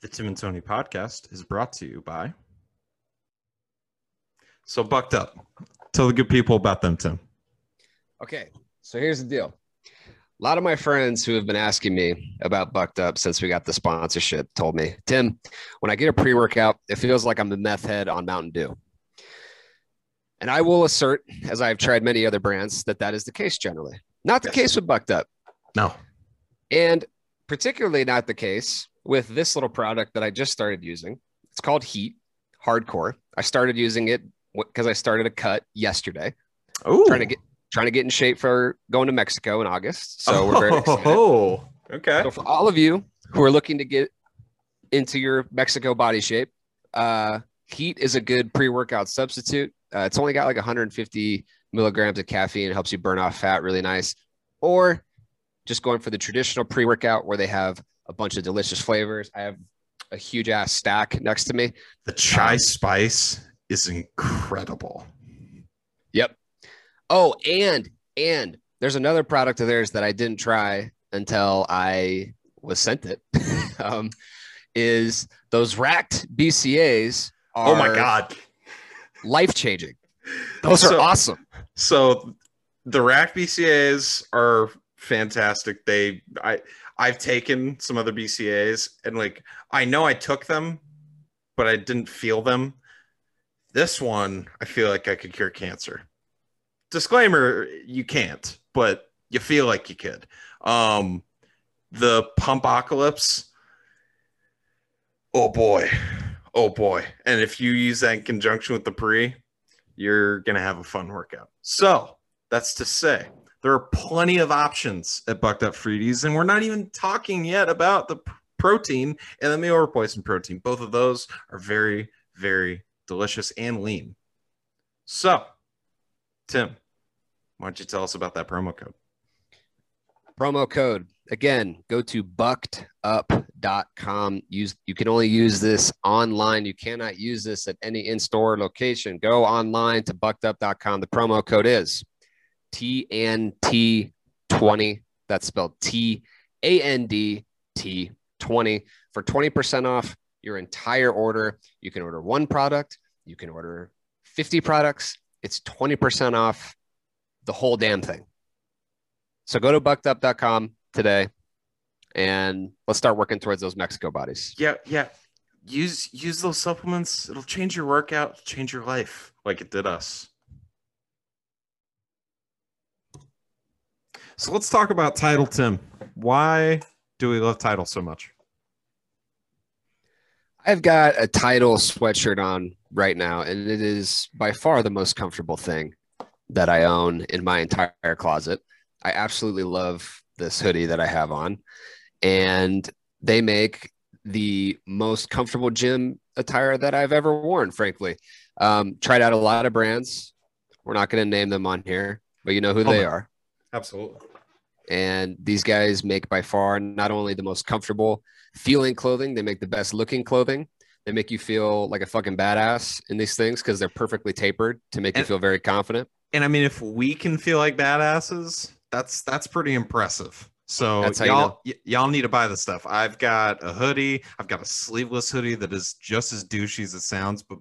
The Tim and Tony podcast is brought to you by. So, Bucked Up. Tell the good people about them, Tim. Okay, so here's the deal. A lot of my friends who have been asking me about Bucked Up since we got the sponsorship told me, Tim, when I get a pre workout, it feels like I'm a meth head on Mountain Dew. And I will assert, as I've tried many other brands, that that is the case generally. Not the Yes. case with Bucked Up. No. And particularly not the case with this little product that I just started using. It's called Heat Hardcore. I started using it because I started a cut yesterday, Oh, trying to get trying to get in shape for going to Mexico in August. So we're very excited. Oh, okay. So for all of you who are looking to get into your Mexico body shape, uh, Heat is a good pre-workout substitute. Uh, it's only got like 150 milligrams of caffeine. It helps you burn off fat really nice. Or just going for the traditional pre-workout where they have a bunch of delicious flavors. I have a huge ass stack next to me. The chai Um, spice is incredible. Yep. Oh, and and there's another product of theirs that I didn't try until I was sent it. um, is those racked BCAAs are Oh my god. life changing. Those are awesome. So the rack BCAAs are fantastic. They I I've taken some other BCAAs and like I know I took them, but I didn't feel them. This one, I feel like I could cure cancer. Disclaimer, you can't, but you feel like you could. Um the Pumpocalypse. Oh boy. Oh boy. And if you use that in conjunction with the pre, you're to have a fun workout. So that's to say, there are plenty of options at Bucked Up Fruities, and we're not even talking yet about the protein and the meal replacement protein. Both of those are very, very delicious and lean. So, Tim, why don't you tell us about that promo code? Promo code again, go to buckedup.com. Use you can only use this online. You cannot use this at any in-store location. Go online to buckedup.com. The promo code is TNT20. That's spelled T A N D T 20 for 20% off your entire order. You can order one product, you can order 50 products. It's 20% off the whole damn thing. So go to buckedup.com today and let's start working towards those Mexico bodies. Yeah, yeah. Use use those supplements. It'll change your workout, change your life, like it did us. So let's talk about Tydal, Tim. Why do we love Tydal so much? I've got a Tydal sweatshirt on right now, and it is by far the most comfortable thing that I own in my entire closet. I absolutely love this hoodie that I have on, and they make the most comfortable gym attire that I've ever worn, frankly. Um, tried out a lot of brands. We're not going to name them on here, but you know who Oh, they are. Absolutely. And these guys make by far not only the most comfortable feeling clothing, they make the best looking clothing. They make you feel like a fucking badass in these things because they're perfectly tapered to make you feel very confident. And I mean, if we can feel like badasses, that's that's pretty impressive. So That's how you y'all y- y'all need to buy the stuff. I've got a hoodie. I've got a sleeveless hoodie that is just as douchey as it sounds, but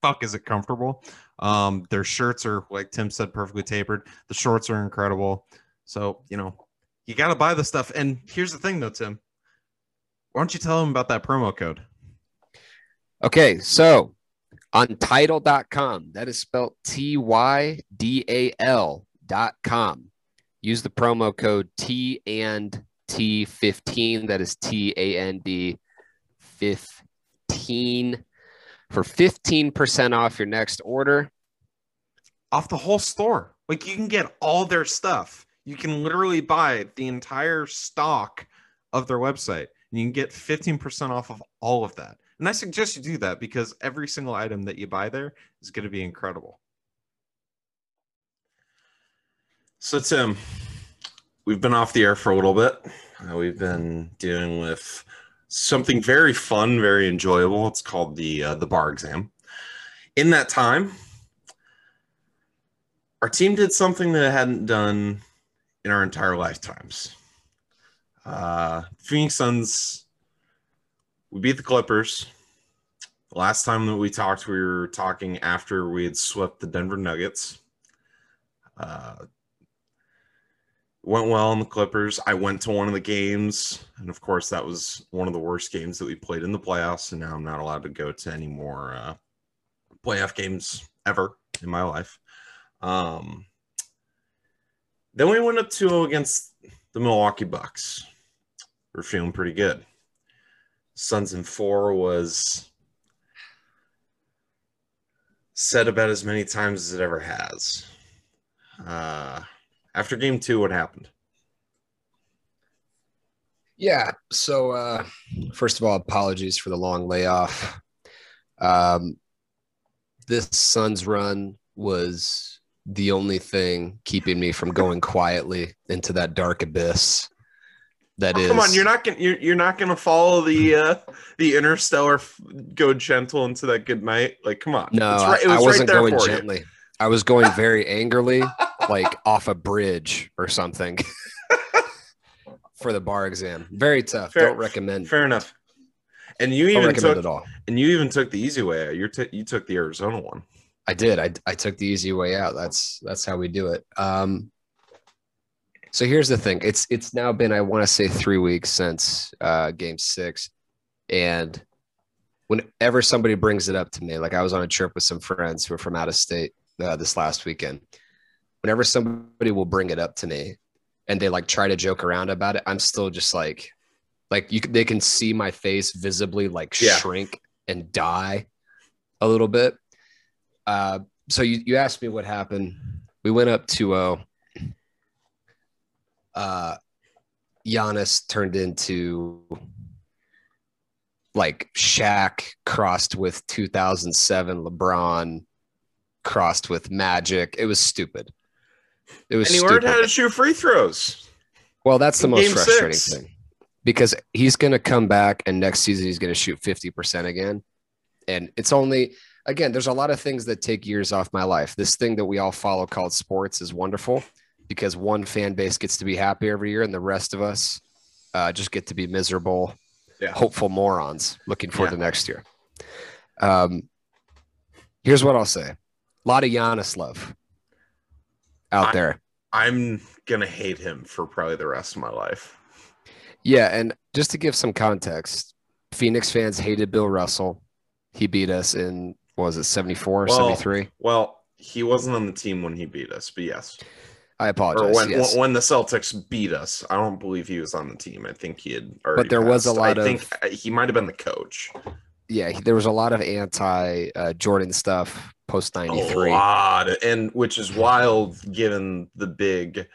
fuck, is it comfortable? Um, their shirts are like Tim said, perfectly tapered. The shorts are incredible. So you know, you got to buy the stuff. And here's the thing, though, Tim. Why don't you tell them about that promo code? Okay, so on tydal.com, that is spelled T Y D A L.com. Use the promo code T and T15. That is T A N D 15 for 15% off your next order. off the whole store. Like you can get all their stuff. You can literally buy the entire stock of their website and you can get 15% off of all of that. And I suggest you do that because every single item that you buy there is going to be incredible. So, Tim, we've been off the air for a little bit. Uh, we've been dealing with something very fun, very enjoyable. It's called the uh, the bar exam. In that time, our team did something that hadn't done in our entire lifetimes. Uh, Phoenix Suns we beat the Clippers. Last time that we talked, we were talking after we had swept the Denver Nuggets. Uh, went well in the Clippers. I went to one of the games, and of course, that was one of the worst games that we played in the playoffs. And now I'm not allowed to go to any more uh, playoff games ever in my life. Um, then we went up 2 against the Milwaukee Bucks. We're feeling pretty good. Suns in four was said about as many times as it ever has. Uh, after game two, what happened? Yeah. So, uh, first of all, apologies for the long layoff. Um, this Suns run was the only thing keeping me from going quietly into that dark abyss. That oh, is. Come on, you're not gonna you're, you're not gonna follow the uh the interstellar f- go gentle into that good night. Like, come on. No, It's right- it I, I was right wasn't there going for you. gently. I was going very angrily, like off a bridge or something for the bar exam. Very tough. Fair- Don't recommend. Fair enough. And you Don't even recommend took at all. and you even took the easy way out. You t- you took the Arizona one. I did. I, I took the easy way out. That's that's how we do it. Um, so here's the thing. It's it's now been I want to say three weeks since uh, Game Six, and whenever somebody brings it up to me, like I was on a trip with some friends who are from out of state uh, this last weekend. Whenever somebody will bring it up to me, and they like try to joke around about it, I'm still just like, like you. They can see my face visibly like Yeah. shrink and die a little bit. Uh, so you, you asked me what happened. We went up 2-0. Uh, Giannis turned into like Shaq crossed with 2007 LeBron crossed with Magic. It was stupid. It was And he stupid. learned how to shoot free throws. Well, that's the most frustrating six. thing because he's going to come back and next season he's going to shoot 50% again. And it's only, again, there's a lot of things that take years off my life. This thing that we all follow called sports is wonderful because one fan base gets to be happy every year and the rest of us uh, just get to be miserable, Yeah. hopeful morons looking forward Yeah. to next year. Um, here's what I'll say a lot of Giannis love out I- there. I'm gonna hate him for probably the rest of my life. Yeah, and just to give some context, Phoenix fans hated Bill Russell. He beat us in what was it 74 or Well, 73? Well, he wasn't on the team when he beat us, but yes. I Or apologize. when yes. when the Celtics beat us, I don't believe he was on the team. I think he had already. there was a lot I of- think uh, he might have been the coach. Yeah, there was a lot of anti uh, Jordan stuff post '93. A 93. lot, and which is wild given the big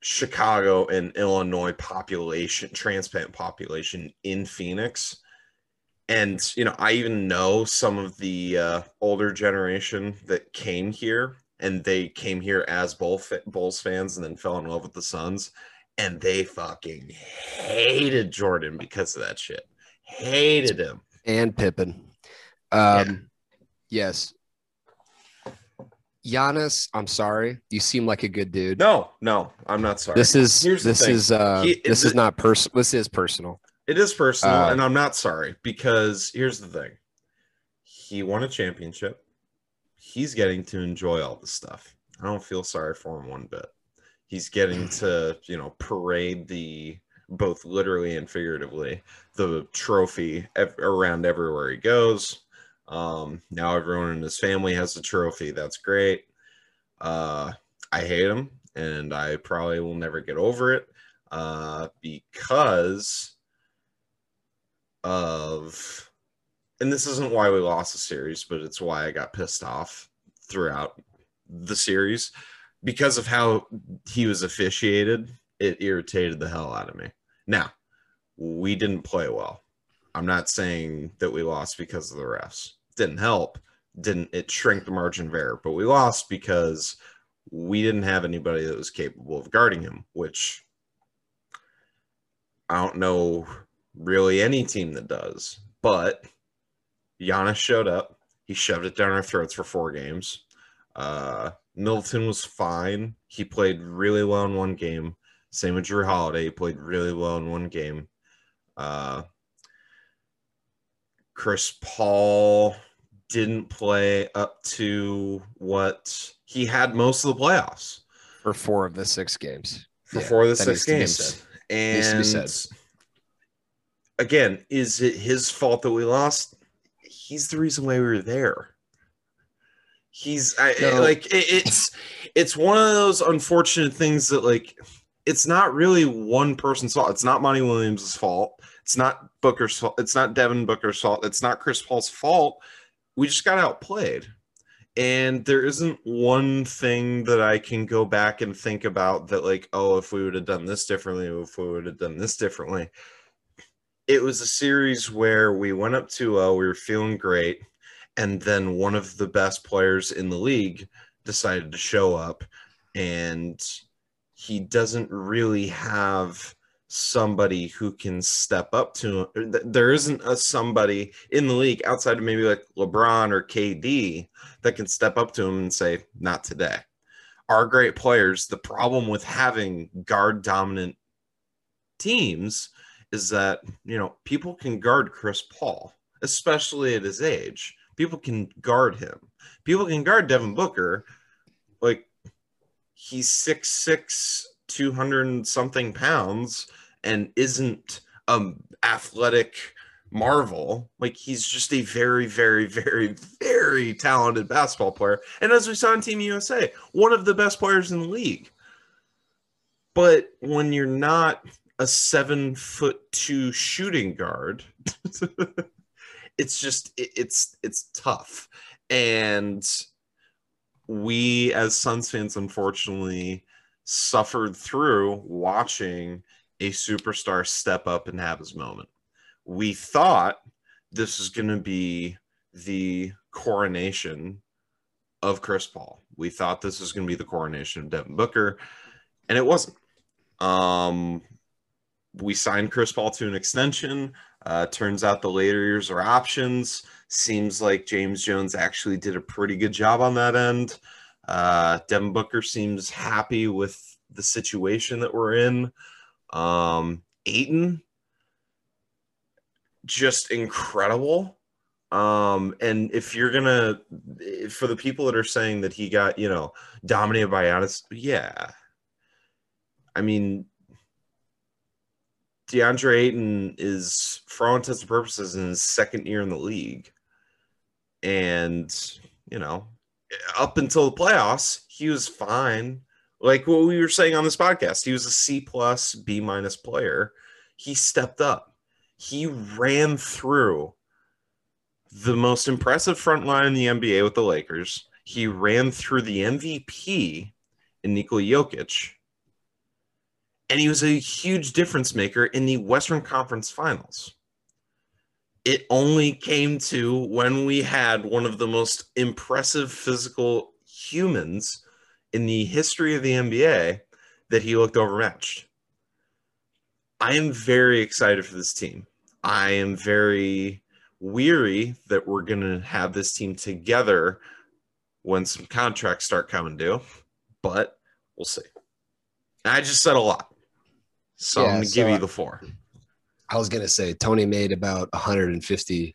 Chicago and Illinois population, transplant population in Phoenix. And you know, I even know some of the uh, older generation that came here, and they came here as Bull Bulls fans, and then fell in love with the Suns, and they fucking hated Jordan because of that shit. Hated him. And Pippen. Um, Yes. Giannis, I'm sorry. You seem like a good dude. No, no, I'm not sorry. This is Here's this is uh He- this is not personal. This is personal. It is personal, Uh, and I'm not sorry because here's the thing: he won a championship. He's getting to enjoy all this stuff. I don't feel sorry for him one bit. He's getting to, you know, parade the both literally and figuratively the trophy ev- around everywhere he goes. Um, now everyone in his family has a trophy. That's great. Uh, I hate him, and I probably will never get over it uh, because of and this isn't why we lost the series but it's why i got pissed off throughout the series because of how he was officiated it irritated the hell out of me now we didn't play well i'm not saying that we lost because of the refs didn't help didn't it shrink the margin of error but we lost because we didn't have anybody that was capable of guarding him which i don't know really any team that does. But Giannis showed up. He shoved it down our throats for four games. Uh, Middleton was fine. He played really well in one game. Same with Jrue Holiday. He played really well in one game. Uh, Chris Paul didn't play up to what he had most of the playoffs for four of the six games. for four of the six needs to be games. Needs to be And again, is it his fault that we lost? He's the reason why we were there. He's I, No. like it, it's it's one of those unfortunate things that like it's not really one person's fault. It's not Monty Williams' fault. It's not Booker's fault. It's not Devin Booker's fault. It's not Chris Paul's fault. We just got outplayed. And there isn't one thing that I can go back and think about that, like, oh, if we would have done this differently, if we would have done this differently. It was a series where we went up 2 0, we were feeling great. And then one of the best players in the league decided to show up. And he doesn't really have somebody who can step up to him. There isn't a somebody in the league outside of maybe like LeBron or KD that can step up to him and say, not today. Our great players, the problem with having guard dominant teams is that, you know, people can guard Chris Paul, especially at his age. People can guard him. People can guard Devin Booker. Like, he's six six, two hundred something pounds and isn't um athletic marvel. Like he's just a very very very very talented basketball player. And as we saw in team usa one of the best players in the league. But when you're not a seven foot two shooting guard it's just it- it's it's tough. And we as suns fans unfortunately suffered through watching a superstar step up and have his moment. We thought this is going to be the coronation of Chris Paul. We thought this was going to be the coronation of Devin Booker, and it wasn't. Um, we signed Chris Paul to an extension. Uh, turns out the later years are options. Seems like James Jones actually did a pretty good job on that end. Uh, Devin Booker seems happy with the situation that we're in. Um, Ayton, just incredible. Um, and if you're gonna, for the people that are saying that he got, you know, dominated by Giannis, yeah. I mean, DeAndre Ayton is, for all intents and purposes, in his second year in the league. And, you know, up until the playoffs, he was fine. Like what we were saying on this podcast, he was a C plus, B minus player. He stepped up. He ran through the most impressive front line in the NBA with the Lakers. He ran through the MVP in Nikola Jokic. And he was a huge difference maker in the Western Conference Finals. It only came to when we had one of the most impressive physical humans in the history of the NBA that he looked overmatched. I am very excited for this team. I am very weary that we're going to have this team together when some contracts start coming due, but we'll see. I just said a lot. So Yeah, I'm going to so give you the four. I was gonna say Tony made about 150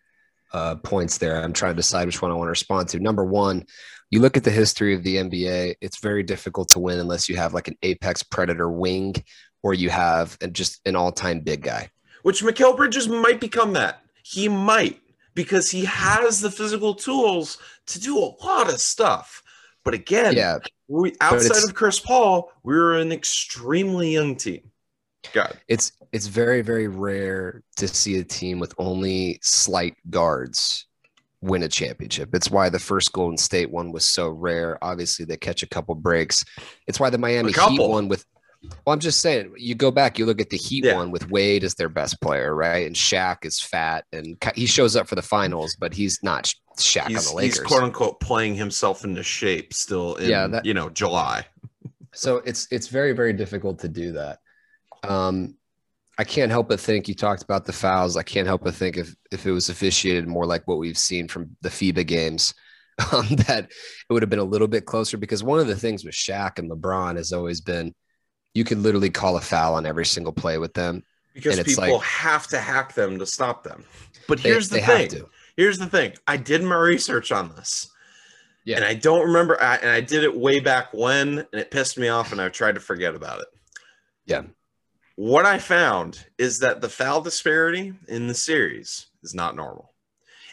uh, points there. I'm trying to decide which one I want to respond to. Number one, you look at the history of the NBA. It's very difficult to win unless you have like an apex predator wing, or you have just an all-time big guy. Which Mikal Bridges might become that. He might because he has the physical tools to do a lot of stuff. But again, Yeah, we outside of Chris Paul, we were an extremely young team. God, it's it's very very rare to see a team with only slight guards win a championship. It's why the first Golden State one was so rare. Obviously, they catch a couple breaks. It's why the Miami Heat one with. Well, I'm just saying, you go back, you look at the Heat Yeah. one with Wade as their best player, right? And Shaq is fat, and he shows up for the finals, but he's not Sh- Shaq he's, on the Lakers. he's quote unquote playing himself into shape still in Yeah, that- you know July. So it's it's very very difficult to do that. Um, I can't help but think you talked about the fouls. I can't help but think if if it was officiated more like what we've seen from the FIBA games, um, that it would have been a little bit closer. Because one of the things with Shaq and LeBron has always been, you could literally call a foul on every single play with them, because people like- have to hack them to stop them. But They- here's the they thing. Here's the thing. I did my research on this. Yeah. And I don't remember I, and I did it way back when and it pissed me off and I tried to forget about it. Yeah. What I found is that the foul disparity in the series is not normal.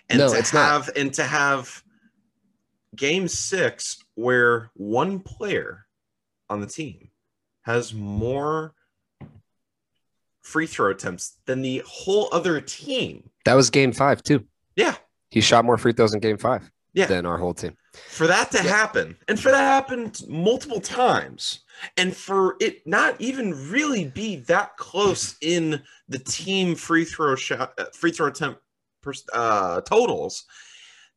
And No, to it's not. have and to have game 6 where one player on the team has more free throw attempts than the whole other team. That was game five too. Yeah. He shot more free throws in game five Yeah. than our whole team. for that to Yeah. happen and for that to happen multiple times and for it not even really be that close in the team free throw shot uh, free throw attempt uh, totals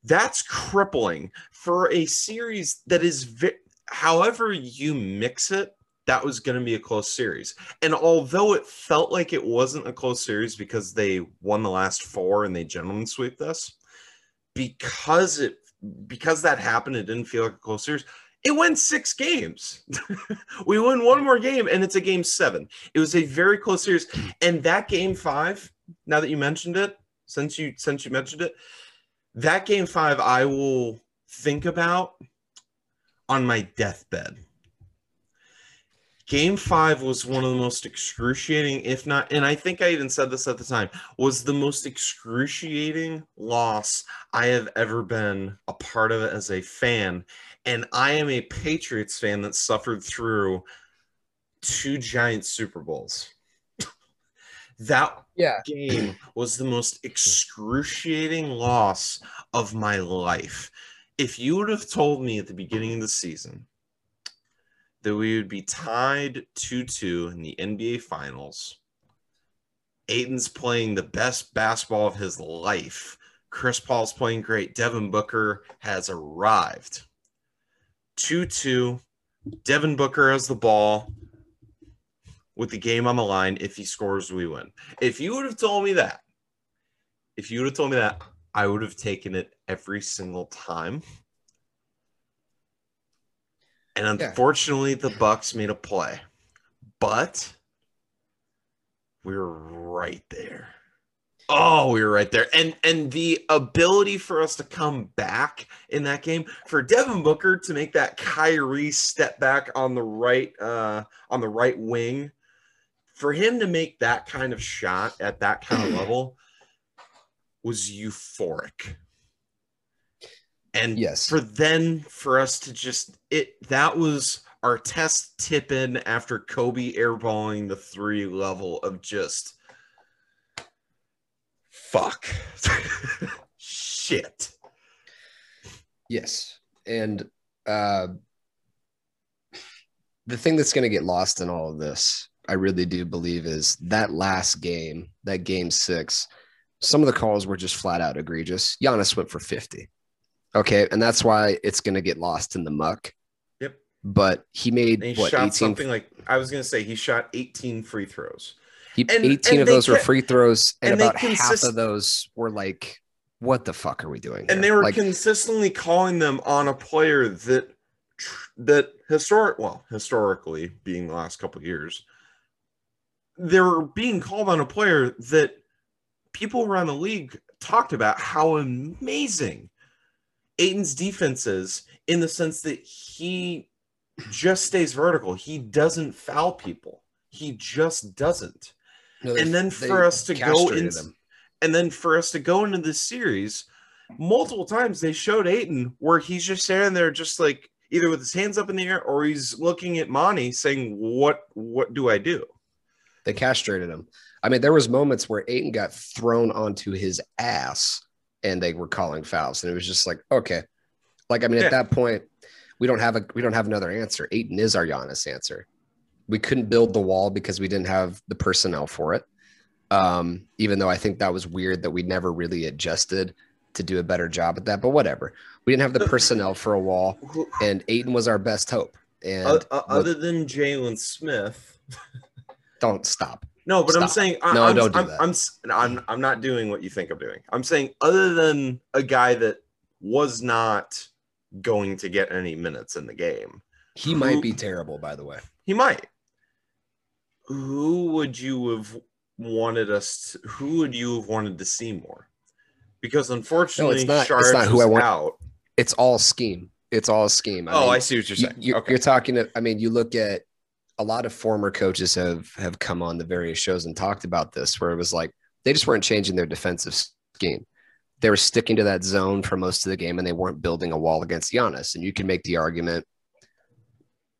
that's crippling for a series that is vi- however you mix it that was going to be a close series and although it felt like it wasn't a close series because they won the last four and they gentlemen swept this because it because that happened, it didn't feel like a close series. It went six games. we win one more game, and it's a game seven. It was a very close series, and that game five. Now that you mentioned it, since you since you mentioned it, that game five, I will think about on my deathbed. Game five was one of the most excruciating, if not, and I think I even said this at the time, was the most excruciating loss I have ever been a part of as a fan. And I am a Patriots fan that suffered through two giant Super Bowls. that Yeah. game was the most excruciating loss of my life. If you would have told me at the beginning of the season that we would be tied 2 2 in the NBA Finals, Ayton's playing the best basketball of his life. Chris Paul's playing great. Devin Booker has arrived. 2 2. Devin Booker has the ball with the game on the line. If he scores, we win. If you would have told me that, if you would have told me that, I would have taken it every single time. And Yeah. unfortunately, the Bucks made a play, but we were right there. Oh, we were right there, and and the ability for us to come back in that game for Devin Booker to make that Kyrie step back on the right uh, on the right wing, for him to make that kind of shot at that kind of level was euphoric. And Yes. for then for us to just it that was our test tip in after Kobe airballing the three level of just fuck shit. Yes. And uh, the thing that's going to get lost in all of this, I really do believe, is that last game, that game six, some of the calls were just flat out egregious. Giannis went for 50. Okay. And that's why it's going to get lost in the muck. Yep. But he made he what, shot 18, something like I was gonna say he shot 18 free throws. He, and- 18 and of those were free throws, and, and about half of those were like, what the fuck are we doing? And they were like, consistently calling them on a player that that historic well, historically being the last couple of years, they were being called on a player that people around the league talked about how amazing Ayton's defense is in the sense that he just stays vertical. He doesn't foul people. He just doesn't. No, they- and then for us to go in- him. And then for us to go into this series, multiple times they showed Ayton where he's just standing there, just like either with his hands up in the air or he's looking at Monty saying, "What? What do I do?" They castrated him. I mean, there was moments where Ayton got thrown onto his ass and they were calling fouls. And it was just like, okay. Like, I mean, Yeah. at that point, we don't have a we don't have another answer. Ayton is our Giannis answer. We couldn't build the wall because we didn't have the personnel for it. Um, even though I think that was weird that we never really adjusted to do a better job at that. But whatever. We didn't have the personnel for a wall, and Ayton was our best hope. And O- o- other than Jalen Smith, don't stop. no, but I'm saying I, No, I'm, don't do I'm, that. I'm, I'm I'm not doing what you think I'm doing. I'm saying other than a guy that was not going to get any minutes in the game, He might be terrible, by the way. he might. Who would you have wanted us? To, who would you have wanted to see more? Because unfortunately, not- it's not who I want- out. It's all scheme. It's all scheme. oh, mean, I see what you're saying. you, okay. you're talking. I mean, you look at a lot of former coaches have have come on the various shows and talked about this, where it was like they just weren't changing their defensive scheme. They were sticking to that zone for most of the game, and they weren't building a wall against Giannis. And you can make the argument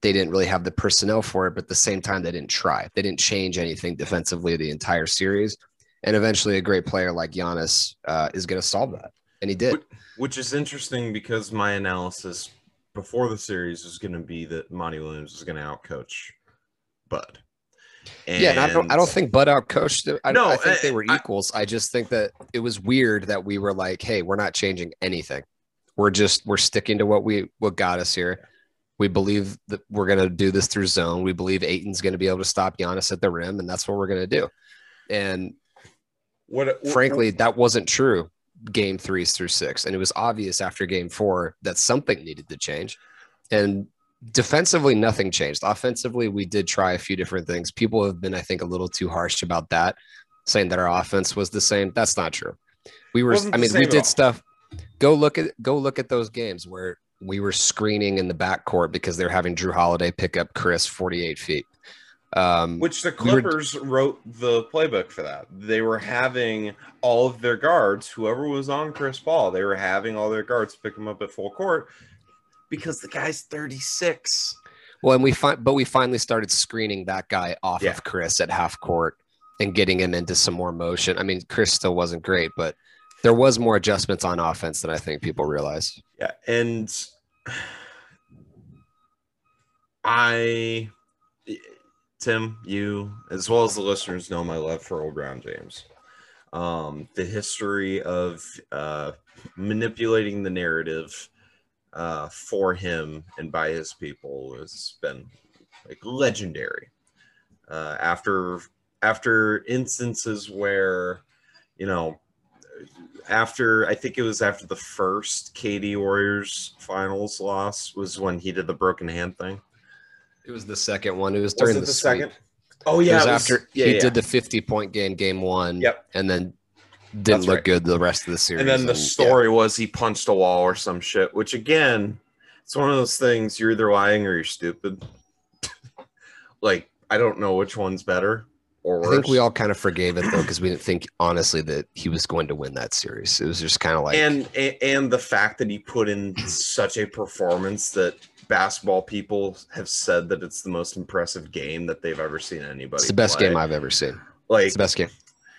they didn't really have the personnel for it, but at the same time, they didn't try. They didn't change anything defensively the entire series. And eventually, a great player like Giannis uh, is going to solve that, and he did. Which is interesting because my analysis before the series was going to be that Monty Williams was going to outcoach Bud. yeah, and I don't. I don't think Bud outcoached. I, No, I think they I- were I- equals. I, just think that it was weird that we were like, "Hey, we're not changing anything. We're just we're sticking to what we what got us here. We believe that we're going to do this through zone. We believe Ayton's going to be able to stop Giannis at the rim, and that's what we're going to do." And what, what frankly, that wasn't true. Game threes through six, and it was obvious after game four that something needed to change. And defensively, nothing changed. Offensively, we did try a few different things. People have been, I think, a little too harsh about that, saying that our offense was the same. That's not true. We were, I mean, we did all. stuff. Go look at go look at those games where we were screening in the backcourt because they're having Jrue Holiday pick up Chris 48 feet. Um, Which the We were- Clippers wrote the playbook for that. They were having all of their guards, whoever was on Chris Paul, they were having all their guards pick him up at full court because the guy's 36. Well, and we find, but we finally started screening that guy off Yeah. of Chris at half court and getting him into some more motion. I mean, Chris still wasn't great, but there was more adjustments on offense than I think people realize. Yeah, and I, Tim, you as well as the listeners know my love for LeBron James. Um, the history of uh, manipulating the narrative uh, for him and by his people has been like legendary. Uh, after after instances where, you know, after I think it was after the first KD Warriors finals loss was when he did the broken hand thing. It was the second one. It was Was during it the, the second? Oh It yeah, was it was- after yeah, he yeah. did the 50 point game game one. Yep. And then didn't That's look right. good the rest of the series. and then the yeah. story was he punched a wall or some shit. Which again, it's one of those things you're either lying or you're stupid. like I don't know which one's better or. I think we all kind of forgave it though, because we didn't think honestly that he was going to win that series. It was just kind of like and and the fact that he put in such a performance that basketball people have said that it's the most impressive game that they've ever seen anybody. it's the best play. game I've ever seen. like. It's the best game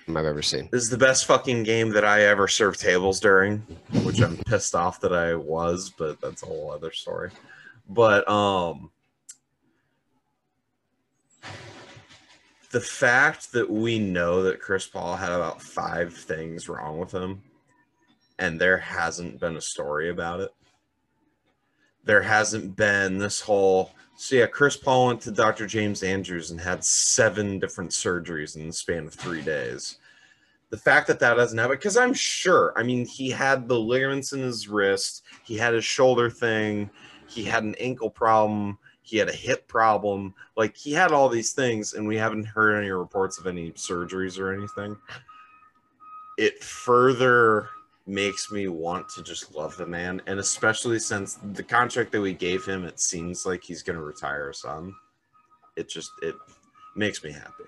I've ever seen. This is the best fucking game that I ever served tables during, which I'm pissed off that I was, but that's a whole other story. But um the fact that we know that Chris Paul had about five things wrong with him and there hasn't been a story about it. There hasn't been this whole so yeah, Chris Paul went to Dr. James Andrews and had seven different surgeries in the span of three days. The fact that that doesn't happen, because I'm sure, I mean, he had the ligaments in his wrist, he had his shoulder thing, he had an ankle problem, he had a hip problem. Like he had all these things, and we haven't heard any reports of any surgeries or anything. It further makes me want to just love the man, and especially since the contract that we gave him, it seems like he's going to retire some. It just it makes me happy.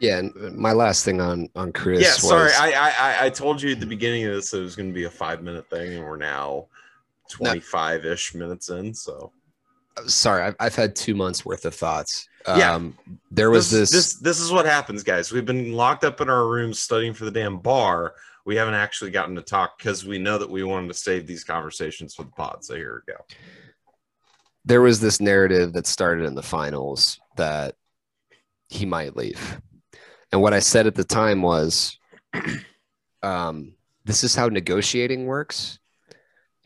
Yeah, and my last thing on on Chris. yeah, sorry, I, I I- I told you at the beginning of this it was going to be a five minute thing, and we're now twenty five ish minutes in. So sorry, I've, I've had two months worth of thoughts. Yeah. Um, there was this, this. this this is what happens, guys. We've been locked up in our rooms studying for the damn bar. We haven't actually gotten to talk because we know that we wanted to save these conversations for the pod. So here we go. there was this narrative that started in the finals that he might leave. And what I said at the time was um, this is how negotiating works.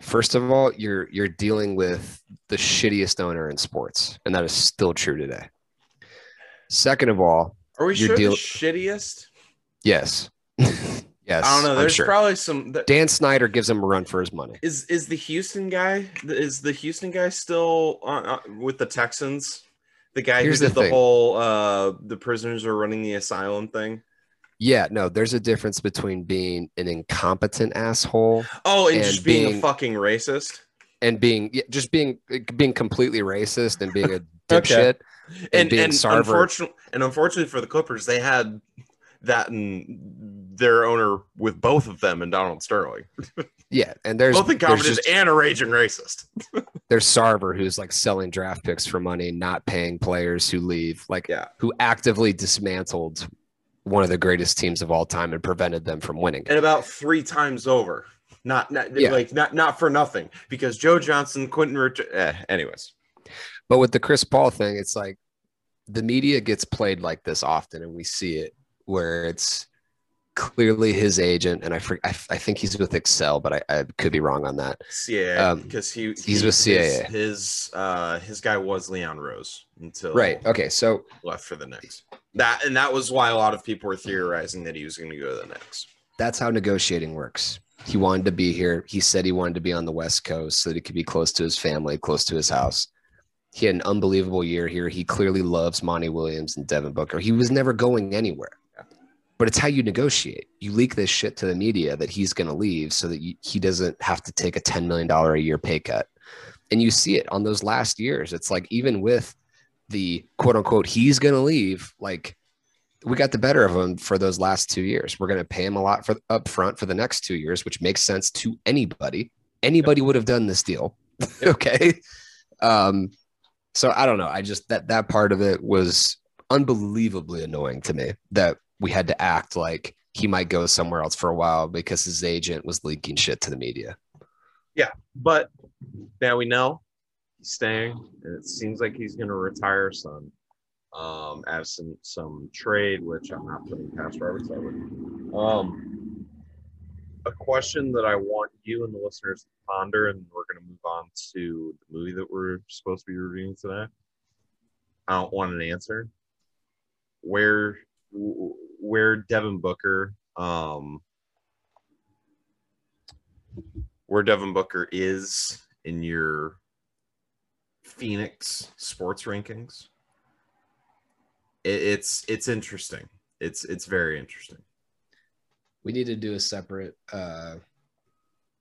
First of all, you're you're dealing with the shittiest owner in sports, and that is still true today. Second of all, Are we sure deal- the shittiest? yes. yes. I don't know. There's sure. probably some. That, Dan Snyder gives him a run for his money. is is the Houston guy? Is the Houston guy still on, on, with the Texans? The guy Here's who the did the, thing. whole uh the prisoners are running the asylum thing. Yeah, no, there's a difference between being an incompetent asshole Oh, and, And just being, being- a fucking racist. and being yeah, just being being completely racist and being a Okay. dipshit. And being and Sarver- unfortunately, and unfortunately for the Clippers, they had that and their owner with both of them and Donald Sterling, Yeah, and there's both there's, incompetent just, and a raging racist. there's Sarver who's like selling draft picks for money, not paying players who leave, like Yeah. who actively dismantled one of the greatest teams of all time and prevented them from winning. and about three times over. Not, not Yeah. like not not for nothing because Joe Johnson, Quentin Rich. Eh, anyways, But with the Chris Paul thing, it's like the media gets played like this often, and we see it where it's clearly his agent, and I I, I think he's with Excel, but I, I could be wrong on that. CAA Um, because he he's he- with CAA. His, his uh his guy was Leon Rose until Right. Okay. So left for the Knicks. That and that was why a lot of people were theorizing that he was going to go to the Knicks. that's how negotiating works. He wanted to be here. He said he wanted to be on the West Coast so that he could be close to his family, close to his house. He had an unbelievable year here. He clearly loves Monty Williams and Devin Booker. He was never going anywhere. But it's how you negotiate. You leak this shit to the media that he's going to leave so that you, he doesn't have to take a $10 million a year pay cut. And you see it on those last years. It's like, even with the quote unquote, he's going to leave, like, we got the better of him for those last two years. We're going to pay him a lot for up front for the next two years, which makes sense to anybody. Anybody would have done this deal. okay. Um, so I don't know. I just that that part of it was unbelievably annoying to me that we had to act like he might go somewhere else for a while because his agent was leaking shit to the media. Yeah, but now we know he's staying, and it seems like he's going to retire some, um, absent some some trade, which I'm not putting past Robert Sarver. Um, a question that I want you and the listeners to ponder, and we're going to move on to the movie that we're supposed to be reviewing today. I don't want an answer. Where, where Devin Booker, um, where Devin Booker is in your Phoenix sports rankings. It, it's it's interesting. It's it's very interesting. We need to do a separate uh,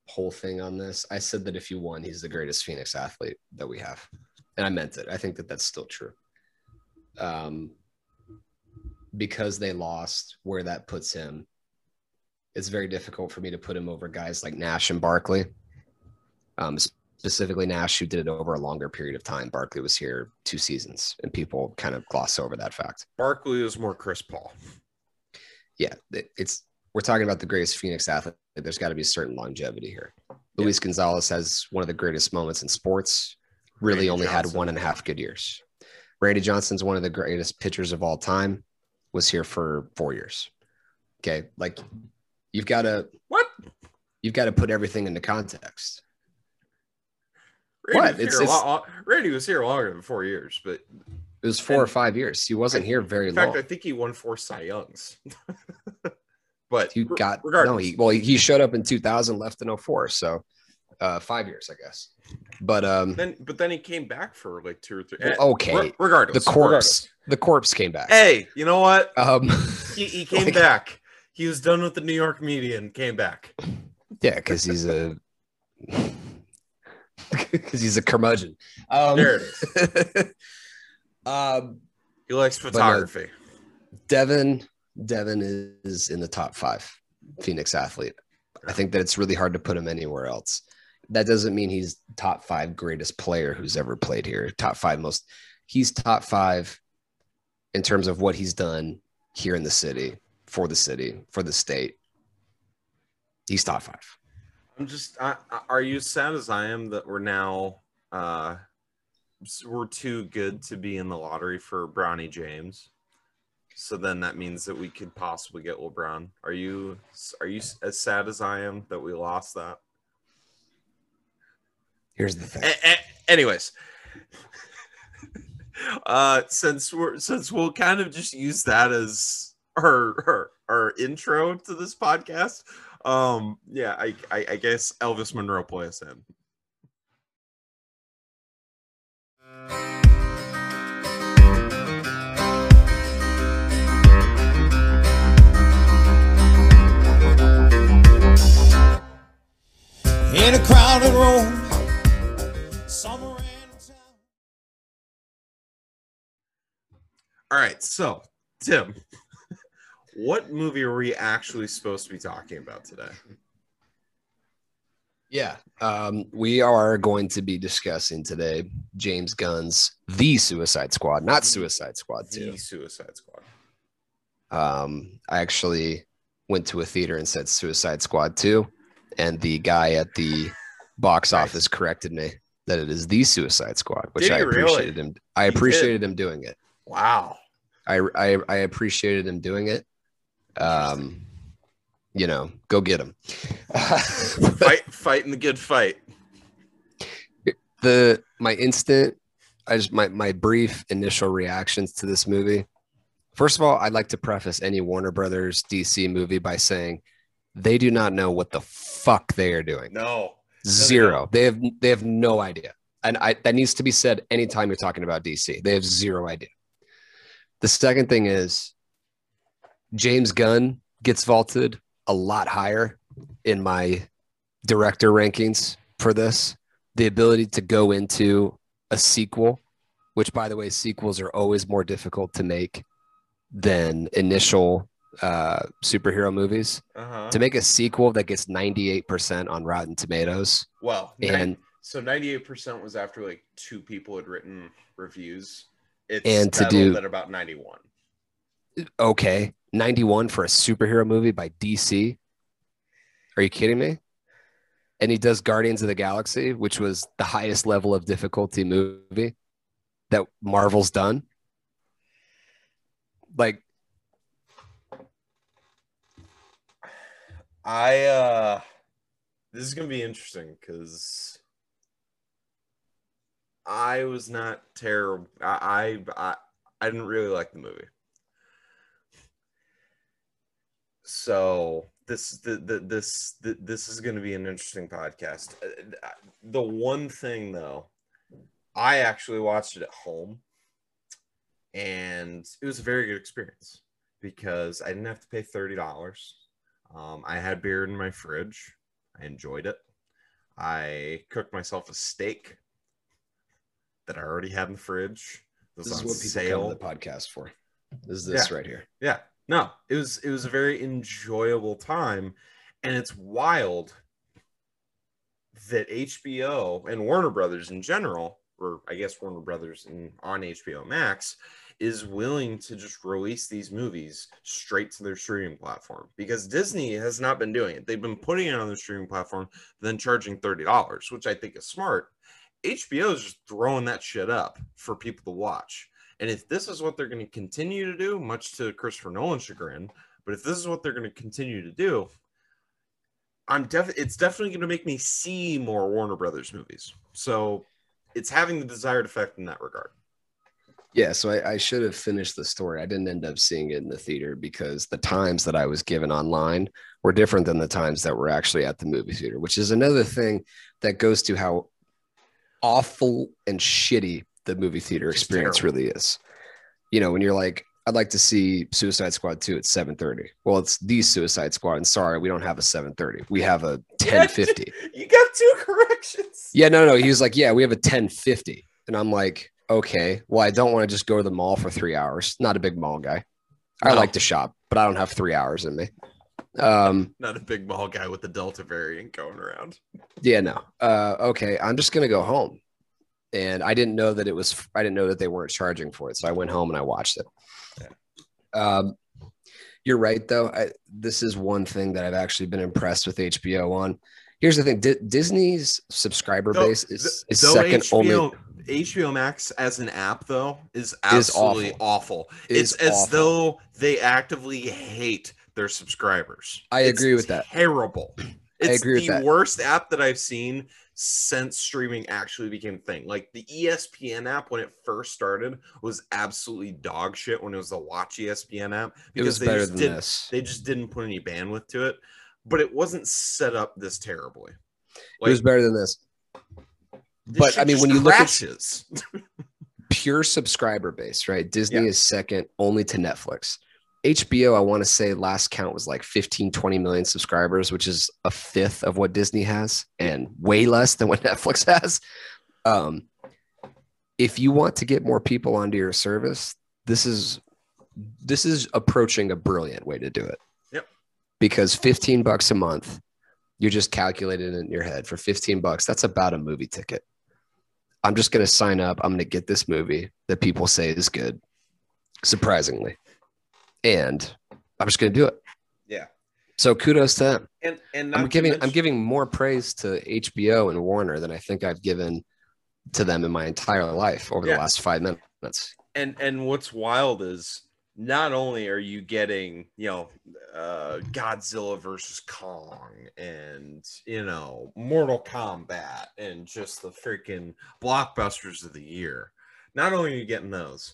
whole thing on this. I said that if you won, he's the greatest Phoenix athlete that we have, and I meant it. I think that that's still true. Um, because they lost, where that puts him, it's very difficult for me to put him over guys like Nash and Barkley. Um, specifically Nash, who did it over a longer period of time. Barkley was here two seasons, and people kind of gloss over that fact. Barkley is more Chris Paul. yeah, it- it's we're talking about the greatest Phoenix athlete. There's got to be a certain longevity here. Luis Gonzalez has one of the greatest moments in sports. Really, Randy only had one and a half good years. Randy Johnson's one of the greatest pitchers of all time. Was here for four years. Okay, like you've got to What? you've got to put everything into context. Randy What? Was It's- it's- lot, Randy was here longer than four years, but It was four or five years. He wasn't here very long. in fact, long. I think he won four Cy Youngs. but You re- got regardless. no. He, well, he showed up in 2000, left in 04, so uh, five years, I guess. But um, then but then he came back for like two or three. Eh, okay. re- regardless, the corpse, the corpse came back. Hey, you know what? Um, He, he came Like- back. He was done with the New York media and came back. yeah, because he's a because he's a curmudgeon. Um, There it is. um, He likes no, photography. Devin Devin is in the top five Phoenix athlete. I think that it's really hard to put him anywhere else. That doesn't mean he's top five greatest player who's ever played here. Top five most. He's top five in terms of what he's done here in the city for the city for the state. He's top five. I'm just. I, are you as sad as I am that we're now? uh We're too good to be in the lottery for Bronny James. So then that means that we could possibly get LeBron. Are you? Are you as sad as I am that we lost that? Here's the thing. A- a- anyways, uh, since we're since we'll kind of just use that as our our, our intro to this podcast um, yeah, I, I, I guess Elvis Monroe plays him. In a crowded room. All right, so Tim what movie are we actually supposed to be talking about today? Yeah. Um, we are going to be discussing today James Gunn's The Suicide Squad, not Suicide Squad 2. The Suicide Squad. Um, I actually went to a theater and said Suicide Squad 2, and the guy at the box Nice. office corrected me that it is The Suicide Squad, which Did I he really? appreciated him. I appreciated him doing it. Wow. I, I I appreciated him doing it. Um, you know, go get them. Fight, fighting the good fight. the my instant i just my my brief initial reactions to this movie first of all i'd like to preface any warner brothers dc movie by saying they do not know what the fuck they are doing No. zero they have they have no idea and I, that needs to be said anytime you're talking about dc they have zero idea the second thing is james gunn gets vaulted a lot higher in my director rankings for this the ability to go into a sequel, which by the way, sequels are always more difficult to make than initial uh, superhero movies. Uh-huh. To make a sequel that gets 98% on Rotten Tomatoes Well, and so 98% was after like two people had written reviews. It's And to do- at about 91. okay, 91 for a superhero movie by DC. Are you kidding me? And he does Guardians of the Galaxy, which was the highest level of difficulty movie that Marvel's done. Like, I uh this is gonna be interesting because I was not terrible. I, I I I didn't really like the movie. So this the, the this the, this is going to be an interesting podcast. Uh, The one thing though, I actually watched it at home, and it was a very good experience because I didn't have to pay thirty dollars. Um, I had beer in my fridge. I enjoyed it. I cooked myself a steak that I already had in the fridge. This is what people sale. come to the podcast for. This is this Yeah. right here. Yeah. No, it was it was a very enjoyable time. And it's wild that HBO and Warner Brothers in general, or I guess Warner Brothers in, on HBO Max, is willing to just release these movies straight to their streaming platform because Disney has not been doing it. They've been putting it on their streaming platform, then charging $30, which I think is smart. HBO is just throwing that shit up for people to watch. And if this is what they're going to continue to do, much to Christopher Nolan's chagrin, but if this is what they're going to continue to do, I'm definitely it's definitely going to make me see more Warner Brothers movies. So it's having the desired effect in that regard. Yeah, so I, I should have finished the story. I didn't end up seeing it in the theater because the times that I was given online were different than the times that were actually at the movie theater, which is another thing that goes to how awful and shitty the movie theater experience terrible. really is. You know, when you're like, I'd like to see Suicide Squad 2 at 7:30. Well, it's the Suicide Squad, and sorry, we don't have a 7:30. We have a 10:50. You got two corrections. Yeah, no, no. He was like, yeah, we have a 1050. And I'm like, okay, well, I don't want to just go to the mall for three hours. Not a big mall guy. I No. like to shop, but I don't have three hours in me. Um, Not a big mall guy with the Delta variant going around. yeah, no. Uh, okay, I'm just gonna go home. And I didn't know that it was I didn't know that they weren't charging for it. So I went home and I watched it. Um you're right though. I, this is one thing that I've actually been impressed with HBO on. Here's the thing: Di- Disney's subscriber Though- base is, is second HBO, only HBO Max as an app though is Is absolutely awful. Is It's as though they actively hate their subscribers. I It's agree with that. Terrible. It's agree with the that. worst app that I've seen since streaming actually became a thing. Like the ESPN app when it first started was absolutely dog shit when it was the Watch ESPN app was they just didn't this. they just didn't put any bandwidth to it. But it wasn't set up this terribly. it was better than this. this but, I mean, when you look at-. Pure subscriber base, right? Disney Yeah. is second only to Netflix. HBO, I want to say last count was like 15, 20 million subscribers, which is a fifth of what Disney has and way less than what Netflix has. Um, if you want to get more people onto your service, this is this is approaching a brilliant way to do it. Yep. Because 15 bucks a month, you're just calculating it in your head for 15 bucks. That's about a movie ticket. I'm just going to sign up. I'm going to get this movie that people say is good, surprisingly. And I'm just going to do it. Yeah. So kudos to them. And and I'm giving I'm giving more praise to HBO and Warner than I think I've given to them in my entire life over Yeah. the last five minutes. and and what's wild is not only are you getting you know uh godzilla versus kong and you know mortal kombat and just the freaking blockbusters of the year not only are you getting those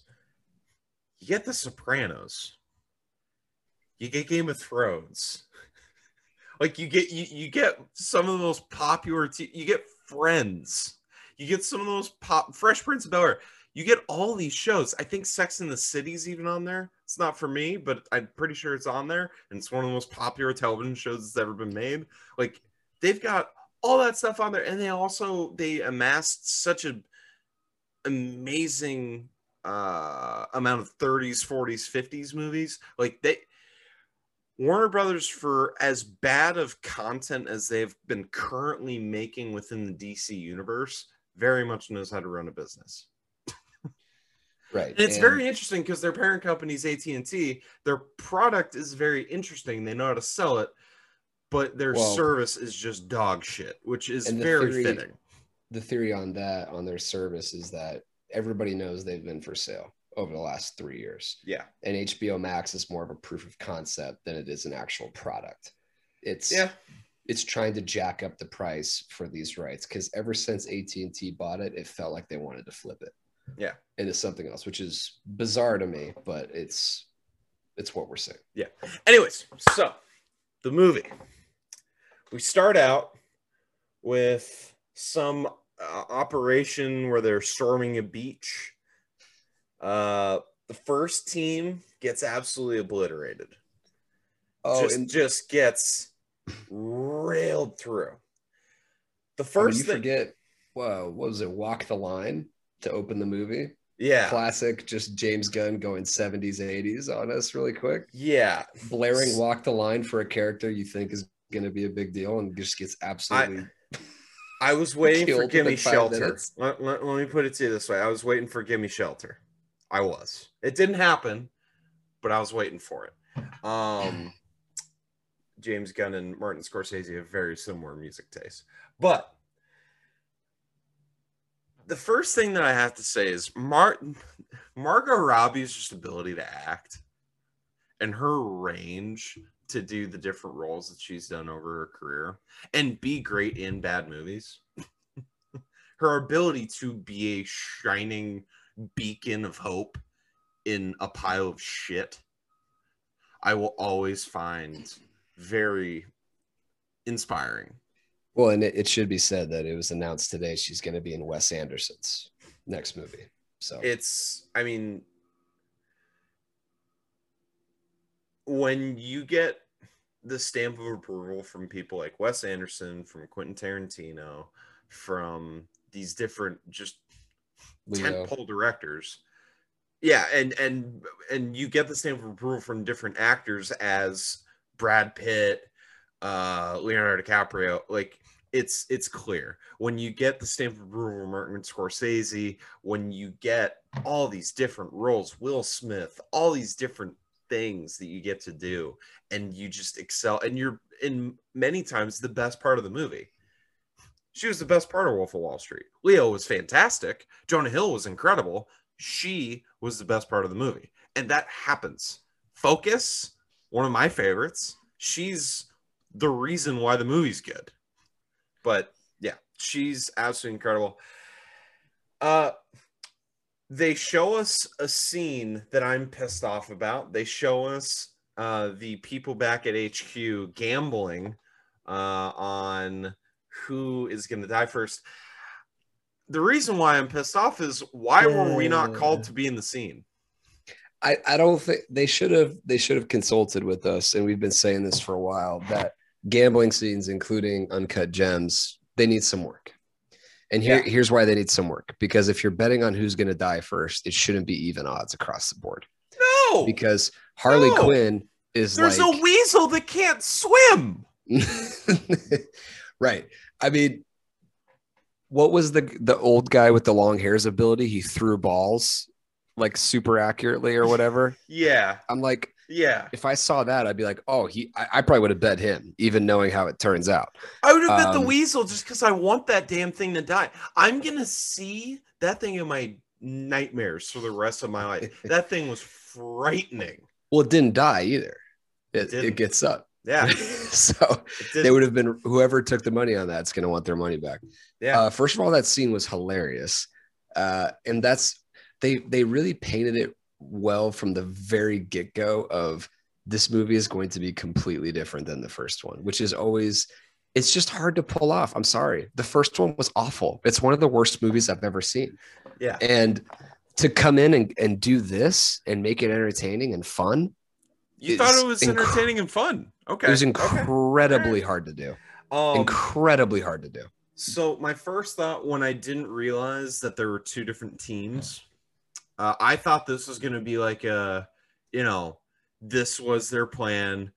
you get the sopranos you get game of thrones like you get you, you get some of the most popular t- you get friends you get some of those pop fresh prince of bel-air you get all these shows. I think Sex in the City's even on there. It's not for me, but I'm pretty sure it's on there. And it's one of the most popular television shows that's ever been made. Like they've got all that stuff on there. And they also they amassed such a amazing uh amount of 30s, 40s, 50s movies. Like they Warner Brothers, for as bad of content as they've been currently making within the DC universe, very much knows how to run a business. Right. And it's very interesting because their parent company is AT&T. Their product is very interesting. They know how to sell it, but their Well- service is just dog shit, which is And the very theory- fitting. the theory on that on their service is that everybody knows they've been for sale over the last three years. Yeah. And HBO Max is more of a proof of concept than it is an actual product. It's Yeah. it's trying to jack up the price for these rights because ever since AT&T bought it, it felt like they wanted to flip it. Yeah. Into something else, which is bizarre to me, but it's it's what we're seeing. Yeah. Anyways, so the movie. We start out with some uh, operation where they're storming a beach. Uh, the first team gets absolutely obliterated. Oh, just, and just gets railed through. The I mean, first you thing, forget, whoa, what was it? Walk the line to open the movie. yeah, Classic, just James Gunn going 70s, 80s on us really quick. yeah. Blaring walk the line for a character you think is going to be a big deal and just gets absolutely. I was waiting for Gimme Shelter. Let, let- let me put it to you this way: I was waiting for Gimme Shelter. I was. It didn't happen, but I was waiting for it. Um, James Gunn and Martin Scorsese have very similar music tastes, but the first thing that I have to say is Martin Margot Robbie's just ability to act and her range to do the different roles that she's done over her career and be great in bad movies. her ability to be a shining beacon of hope in a pile of shit, I will always find very inspiring. Well, and it, it should be said that it was announced today she's going to be in Wes Anderson's next movie. So It's, I mean, when you get the stamp of approval from people like Wes Anderson, from Quentin Tarantino, from these different just Leo. tentpole directors. Yeah, and and and you get the stamp of approval from different actors as Brad Pitt, uh, Leonardo DiCaprio. Like it's it's clear when you get the stamp of approval from Martin Scorsese, when you get all these different roles, Will Smith, all these different things that you get to do, and you just excel, and you're in many times the best part of the movie. She was the best part of Wolf of Wall Street. Leo was fantastic. Jonah Hill was incredible. She was the best part of the movie. And that happens. Focus, one of my favorites. She's the reason why the movie's good. But yeah, she's absolutely incredible. Uh they show us a scene that I'm pissed off about. They show us uh the people back at HQ gambling uh on who is going to die first. The reason why I'm pissed off is why were we not called to be in the scene? I, I don't think they should have they should have consulted with us, and we've been saying this for a while that gambling scenes, including uncut gems, they need some work. And here, Yeah. here's why they need some work because if you're betting on who's going to die first, it shouldn't be even odds across the board. No, Because Harley No. Quinn is there's like a weasel that can't swim. right. I mean, what was the the old guy with the long hairs ability? He threw balls like super accurately or whatever. Yeah, I'm like, yeah. if I saw that, I'd be like, oh, he. I, I probably would have bet him, even knowing how it turns out. I would have bet the Um, weasel just because I want that damn thing to die. I'm gonna see that thing in my nightmares for the rest of my life. that thing was frightening. Well, it didn't die either. It, it, didn't. gets up. Yeah, so they would have been whoever took the money on that's going to want their money back. yeah, Uh, first of all, that scene was hilarious, uh, and that's they they really painted it well from the very get go. Of this movie is going to be completely different than the first one, which is always it's just hard to pull off. I'm sorry, the first one was awful. It's one of the worst movies I've ever seen, yeah. and to come in and, and do this and make it entertaining and fun, You thought it was inc- entertaining and fun. Okay, it was okay. incredibly hard to do. Um, incredibly hard to do. So my first thought when I didn't realize that there were two different teams, uh, I thought this was going to be like a, you know, this was their plan.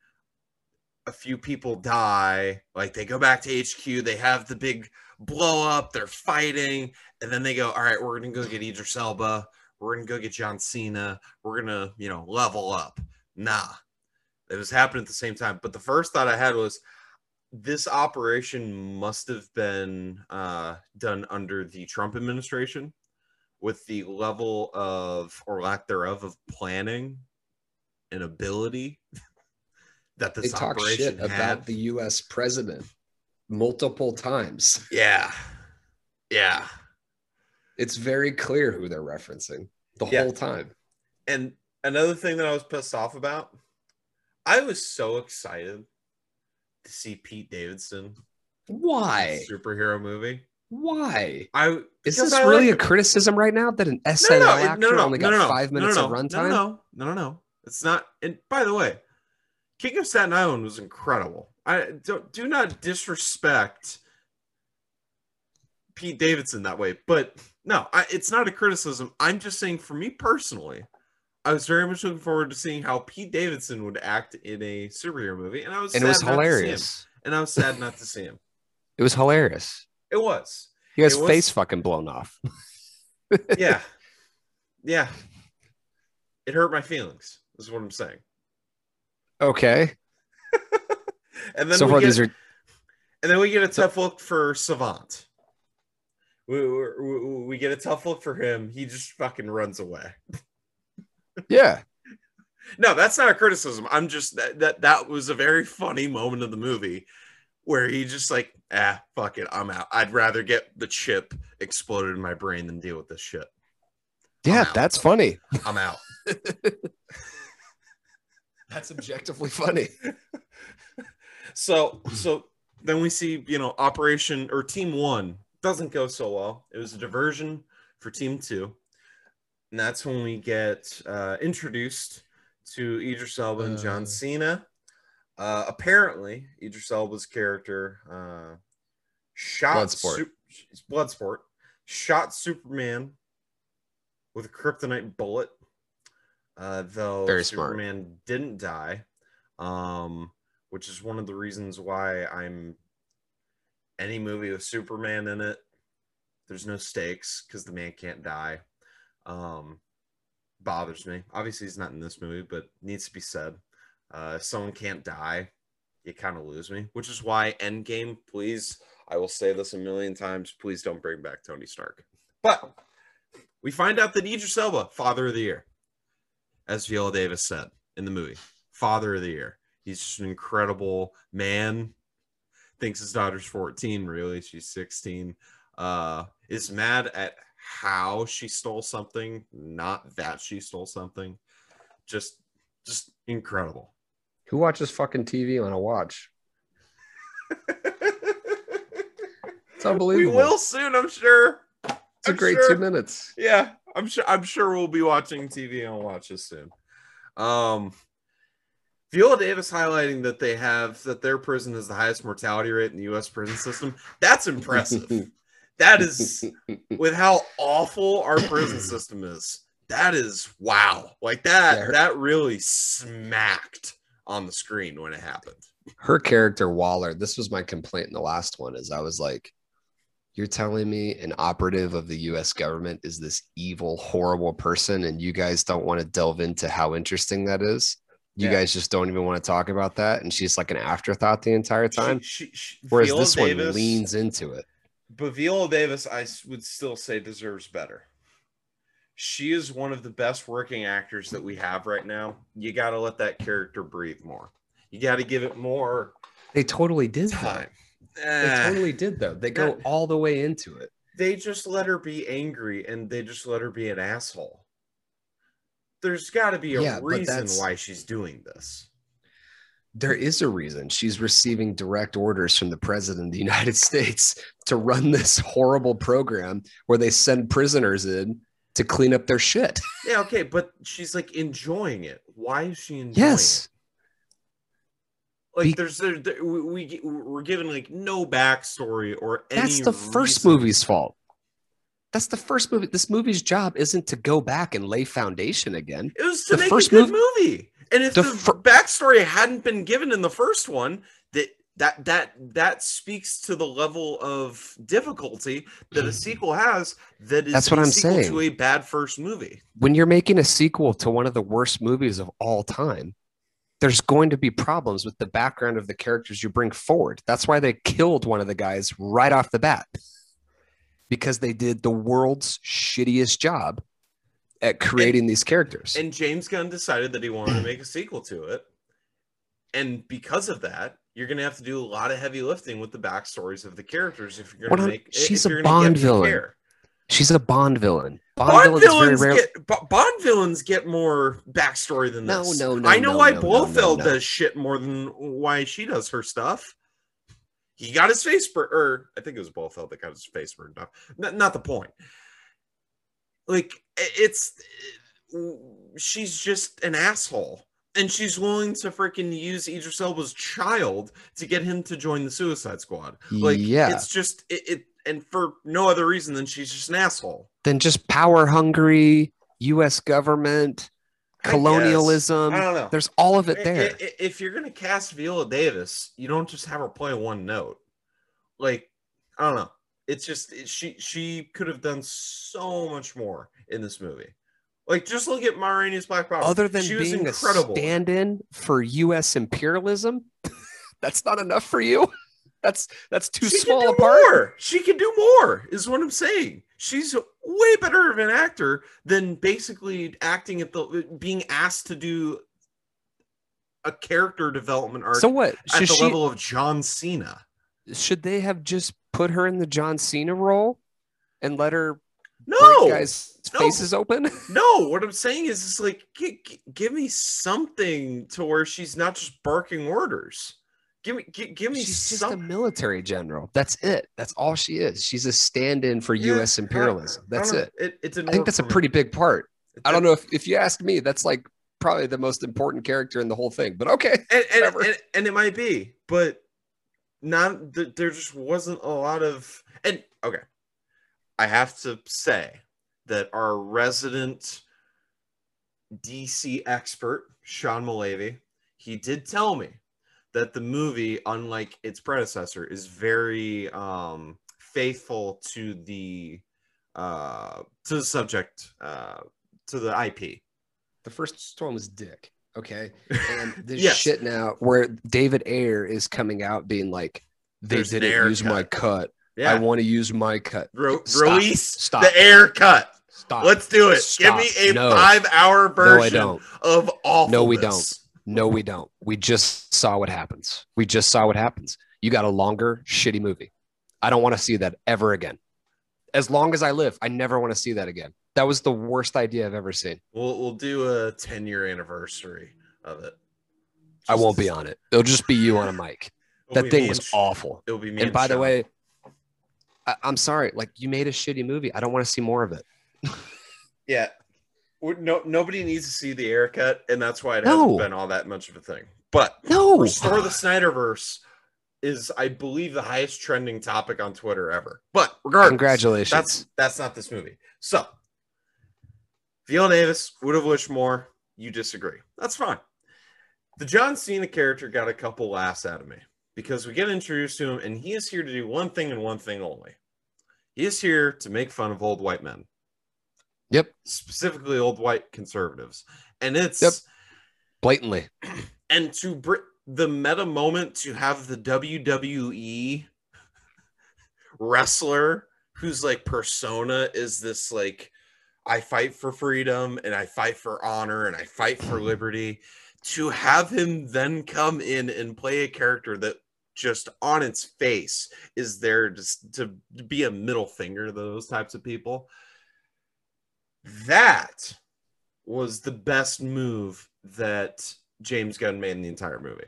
A few people die, like they go back to HQ, they have the big blow up, they're fighting, and then they go, all right, we're gonna go get Idris Elba, we're gonna go get John Cena, we're gonna, you know, level up. Nah, it was happening at the same time. But the first thought I had was, this operation must have been uh, done under the Trump administration with the level of, or lack thereof, of planning and ability that this They this talk operation shit had. about the U.S. president multiple times. yeah, yeah, It's very clear who they're referencing the Yeah. whole time. and another thing that I was pissed off about, I was so excited to see Pete Davidson Why? superhero movie. Why? I Is this I really like- a criticism right now that an no, SNL no, actor no, no, only got no, no, five minutes no, of runtime? No, no, no, no, no. It's not. And by the way, King of Staten Island was incredible. I don't do not disrespect Pete Davidson that way, but no, I, it's not a criticism. I'm just saying, for me personally, I was very much looking forward to seeing how Pete Davidson would act in a superhero movie, and I was And it was not to see him. hilarious. And I was sad not to see him. It was hilarious. It was, He has was- face fucking blown off. yeah, yeah. It hurt my feelings. Is what I'm saying. Okay. And then So we far, get, these are and then we get a tough look for Savant. We, we, we get a tough look for him. He just fucking runs away. yeah. No, that's not a criticism. I'm just that that, that was a very funny moment of the movie where he just like, ah, fuck it, I'm out. I'd rather get the chip exploded in my brain than deal with this shit. Yeah, that's funny. I'm out. That's objectively funny. So so then we see, you know, Operation or Team One doesn't go so well. It was a diversion for Team Two. And that's when we get uh, introduced to Idris Elba and John Uh. Cena. Uh, apparently, Idris Elba's character uh, shot Bloodsport. Su- Bloodsport shot Superman with a kryptonite bullet. Uh, though Very smart. Superman didn't die, um, which is one of the reasons why I'm any movie with Superman in it. There's no stakes because the man can't die. Um, bothers me. Obviously, he's not in this movie, but needs to be said. Uh, someone can't die, you kind of lose me, which is why Endgame, please, I will say this a million times, please don't bring back Tony Stark. But we find out that Idris Elba, Father of the Year, as Viola Davis said in the movie, Father of the Year. He's just an incredible man. Thinks his daughter's 14, really. She's 16. Uh, is mad at how she stole something, not that she stole something. Just just incredible. Who watches fucking TV on a watch? It's unbelievable. we will soon, I'm sure. It's a I'm great sure. two minutes. Yeah, I'm sure. I'm sure we'll be watching TV and I'll watch this soon. Um, Viola Davis highlighting that they have that their prison has the highest mortality rate in the U.S. prison system. That's impressive. that is with how awful our prison system is. That is wow. Like that. Yeah, her- that really smacked on the screen when it happened. her character Waller, this was my complaint in the last one, is I was like, You're telling me an operative of the US government is this evil, horrible person, and you guys don't want to delve into how interesting that is? You Yeah. guys just don't even want to talk about that. And she's like an afterthought the entire time. She, she, she, Whereas Viola this one leans into it. But Viola Davis, I would still say deserves better. She is one of the best working actors that we have right now. You got to let that character breathe more. You got to give it more They totally did time. They Eh, totally did though. They go Yeah. all the way into it. they just let her be angry and they just let her be an asshole. There's got to be a Yeah, reason why she's doing this. There is a reason she's receiving direct orders from the president of the United States to run this horrible program where they send prisoners in to clean up their shit. Yeah, okay, but she's like enjoying it. Why is she enjoying it? Yes. Like Be- there's there, there- we, we we're given like no backstory or That's the first movie's fault. That's the first movie. This movie's job isn't to go back and lay foundation again. It was to the make first a good mov- movie. And if The the, fir- backstory hadn't been given in the first one, that that that that speaks to the level of difficulty that a hmm. sequel has. That is That's what a I'm saying. to a bad first movie. When you're making a sequel to one of the worst movies of all time, there's going to be problems with the background of the characters you bring forward. That's why they killed one of the guys right off the bat because they did the world's shittiest job at creating these characters. And James Gunn decided that he wanted to make a sequel to it. And because of that, you're going to have to do a lot of heavy lifting with the backstories of the characters if you're going to make. she's a you're gonna get Bond villain. She's a Bond villain. Bond, Bond villains, very villains get Bo- Bond villains get more backstory than this. no, no, I know no, why no, no, Blofeld no, no. does shit more than why she does her stuff. He got his face burned, or I think it was Blofeld that got his face burned off. Not, not the point. Like it's, uh, she's just an asshole, and she's willing to freaking use Idris Elba's child to get him to join the Suicide Squad. Like, yeah. it's just it, it, and for no other reason than she's just an asshole. Then just power hungry, U.S. government, colonialism. I don't know. There's all of it there. I- I- if you're gonna cast Viola Davis, you don't just have her play one note. Like I don't know. It's just it- she she could have done so much more in this movie. Like just look at Ma Rainey's Black Power. Other than she was incredible. a stand-in for U.S. imperialism, that's not enough for you. That's that's too she small a part. more. She can do more. Is what I'm saying. She's way better of an actor than basically acting at the being asked to do a character development arc So what? at the she? level of John Cena. Should they have just put her in the John Cena role and let her No, guys' no. faces open? No, what I'm saying is, it's like gi- gi- give me something to where she's not just barking orders. Give me, gi- give me She's just a military general. That's it. That's all she is. She's a stand-in for Yeah, U.S. Imperialism. That's it. It, it didn't I think that's a for me. pretty big part. It I don't know if, if you ask me, that's like probably the most important character in the whole thing. But okay. and and, and and it might be, but not. th- There just wasn't a lot of. And okay, I have to say that our resident DC expert Sean Malavy, he did tell me that the movie, unlike its predecessor, is very um, faithful to the uh, to the subject uh, to the IP. The first one was Dick. Okay. And this Yes. shit now where David Ayer is coming out being like, they There's didn't use my cut. Yeah, I want to use my cut. Stop. release Stop. the Ayer cut. Stop. Let's do it. Stop. Give me a No. five-hour no, I version don't. of awfulness. No, we don't. No, we don't. We just saw what happens. We just saw what happens. You got a longer, shitty movie. I don't want to see that ever again. As long as I live, I never want to see that again. That was the worst idea I've ever seen. We'll we'll do a ten-year anniversary of it. I won't be on it. It'll just be you on a mic. That thing was and awful. It'll be me. And by the way, I, I'm sorry. Like you made a shitty movie. I don't want to see more of it. Yeah. We're- No, nobody needs to see the Ayer cut, and that's why it hasn't been all that much of a thing. But No. Restore the Snyderverse is, I believe, the highest trending topic on Twitter ever. But regardless, Congratulations. That's that's not this movie. So, Viola Davis would have wished more. You disagree. That's fine. The John Cena character got a couple laughs out of me because we get introduced to him, and he is here to do one thing and one thing only. He is here to make fun of old white men, Yep. specifically old white conservatives, and it's Yep. Blatantly. and to br- the meta moment to have the WWE wrestler whose like persona is this like I fight for freedom and I fight for honor and I fight for mm-hmm. liberty to have him then come in and play a character that just on its face is there just to be a middle finger to those types of people that was the best move that James Gunn made in the entire movie.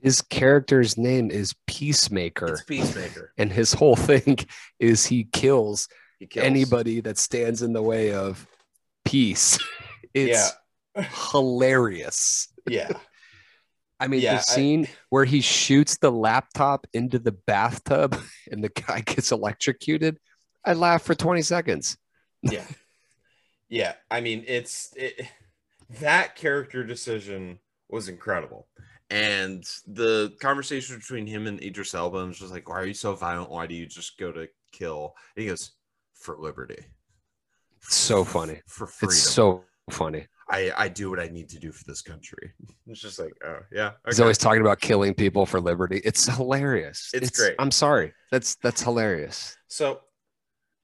His character's name is Peacemaker. It's Peacemaker. and his whole thing is he kills, He kills. Anybody that stands in the way of peace. It's hilarious. Yeah. I mean, Yeah, the I- scene where he shoots the laptop into the bathtub and the guy gets electrocuted, I laughed for 20 seconds. Yeah. yeah. I mean, it's it, that character decision was incredible. And the conversation between him and Idris Elba was just like, why are you so violent? Why do you just go to kill? And he goes, for liberty. So funny. For freedom. It's so funny. I, I do what I need to do for this country. It's just like, oh yeah. He's okay. always talking about killing people for liberty. It's hilarious. It's great. I'm sorry. That's that's hilarious. So,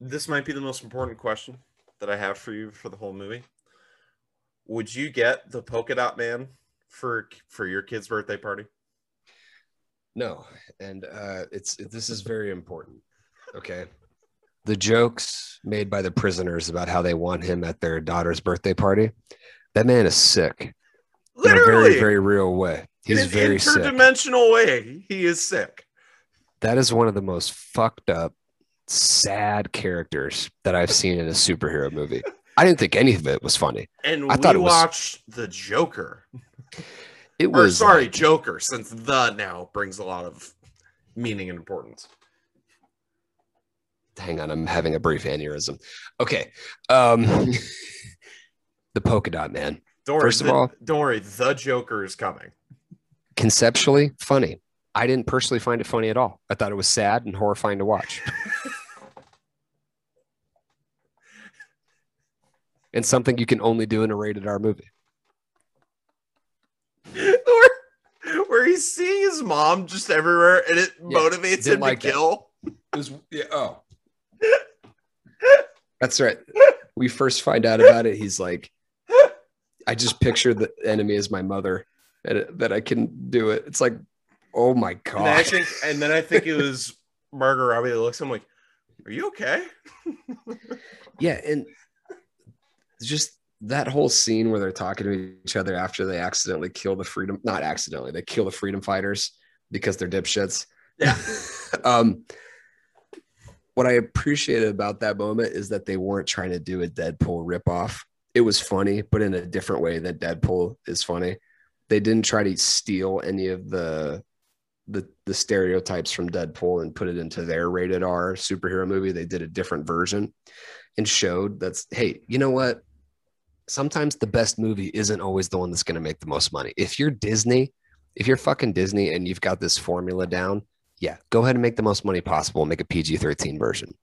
this might be the most important question that I have for you for the whole movie. Would you get the polka dot man for for your kid's birthday party? No, and uh, it's this is very important. Okay, the jokes made by the prisoners about how they want him at their daughter's birthday party. That man is sick in a Literally, very very real way. in He's an very sick. interdimensional way. He is sick. That is one of the most fucked up, sad characters that I've seen in a superhero movie. I didn't think any of it was funny. And I we thought it was- watched the Joker. It Or was sorry, like- Joker, since the now brings a lot of meaning and importance. Hang on, I'm having a brief aneurysm. Okay, um, the polka dot man. Don't worry, First of the- all- don't worry, the Joker is coming. conceptually funny. I didn't personally find it funny at all. I thought it was sad and horrifying to watch. and something you can only do in a rated R movie. where, where he's seeing his mom just everywhere and it Yeah, motivates him like to that. kill. It was yeah, oh. That's right. We first find out about it. He's like, I just picture the enemy as my mother, and that I can do it. It's like, oh my And I god. think and then I think it was Margot Robbie that looks at him like, Are you okay? Yeah, and just that whole scene where they're talking to each other after they accidentally kill the freedom not accidentally, they kill the freedom fighters because they're dipshits. Yeah. um what I appreciated about that moment is that they weren't trying to do a Deadpool ripoff. It was funny, but in a different way that Deadpool is funny. They didn't try to steal any of the the the stereotypes from Deadpool and put it into their rated R superhero movie. They did a different version and showed that's hey, you know what? Sometimes the best movie isn't always the one that's going to make the most money. If you're Disney, if you're fucking Disney and you've got this formula down, yeah, go ahead and make the most money possible. And make a PG 13 version.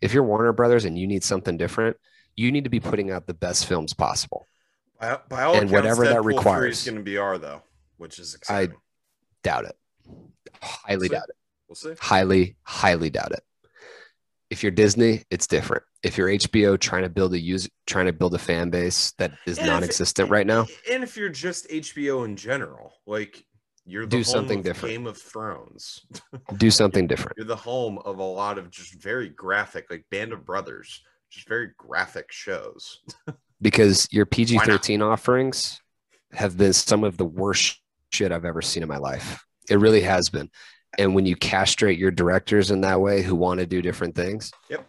If you're Warner Brothers and you need something different, you need to be putting out the best films possible. By, by all And accounts, whatever that Deadpool 3 requires. is going to be R though, which is exciting. I doubt it. Highly See? doubt it. we'll see. Highly, highly doubt it. If you're Disney, it's different. If you're HBO trying to build a use trying to build a fan base that is And non-existent right now, And if you're just HBO in general, like you're the Do home something of different. Game of Thrones. do something different. You're the home of a lot of just very graphic, like Band of Brothers, just very graphic shows. because your PG 13 offerings have been some of the worst shit I've ever seen in my life. It really has been. And when you castrate your directors in that way who want to do different things, Yep.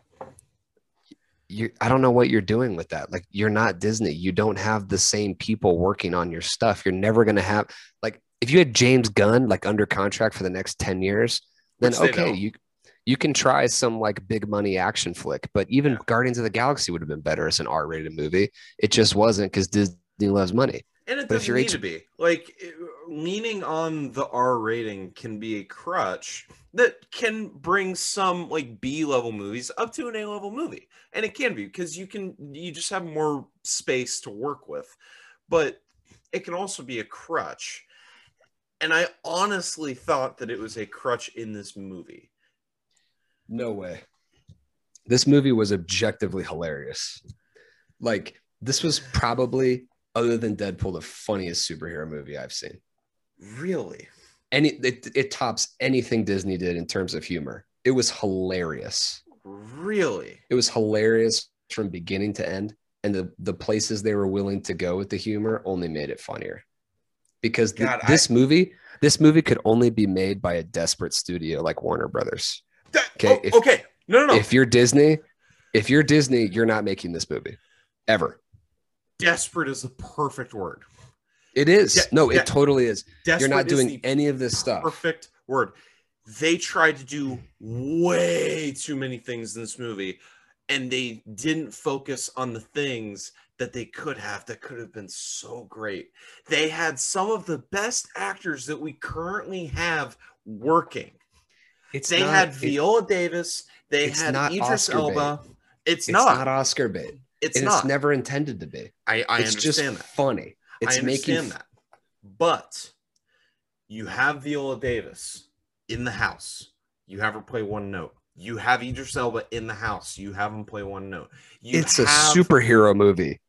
you I don't know what you're doing with that. Like you're not Disney. You don't have the same people working on your stuff. You're never gonna have like if you had James Gunn like under contract for the next 10 years, then Which okay, you you can try some like big money action flick, but even Yeah. Guardians of the Galaxy would have been better as an R-rated movie. It just wasn't because Disney loves money. And it But if doesn't need H- to be like it- leaning on the R rating can be a crutch that can bring some like B level movies up to an A level movie, and it can be because you can you just have more space to work with, but it can also be a crutch. And I honestly thought that it was a crutch in this movie. No way. This movie was objectively hilarious. Like this was probably other than Deadpool the funniest superhero movie I've seen. Really? Any it, it tops anything Disney did in terms of humor. It was hilarious. Really? It was hilarious from beginning to end and the the places they were willing to go with the humor only made it funnier. Because th- God, I- this movie this movie could only be made by a desperate studio like Warner Brothers. That- Okay, oh, if- okay. No, no, no. If you're Disney, if you're Disney, you're not making this movie ever. Desperate is the perfect word. It is. Yeah, no, yeah. it totally is. You're not doing any of this stuff. perfect word. They tried to do way too many things in this movie, and they didn't focus on the things that they could have that could have been so great. They had some of the best actors that we currently have working. It's They not- had it- Viola Davis, they had Idris Oscar Elba. It's, it's not. not, Oscar bait. It's and not. it's never intended to be. I, I it's just understand that. funny. It's I making understand that. But you have Viola Davis in the house. You have her play one note. You have Idris Elba in the house. You have him play one note. You it's a superhero movie.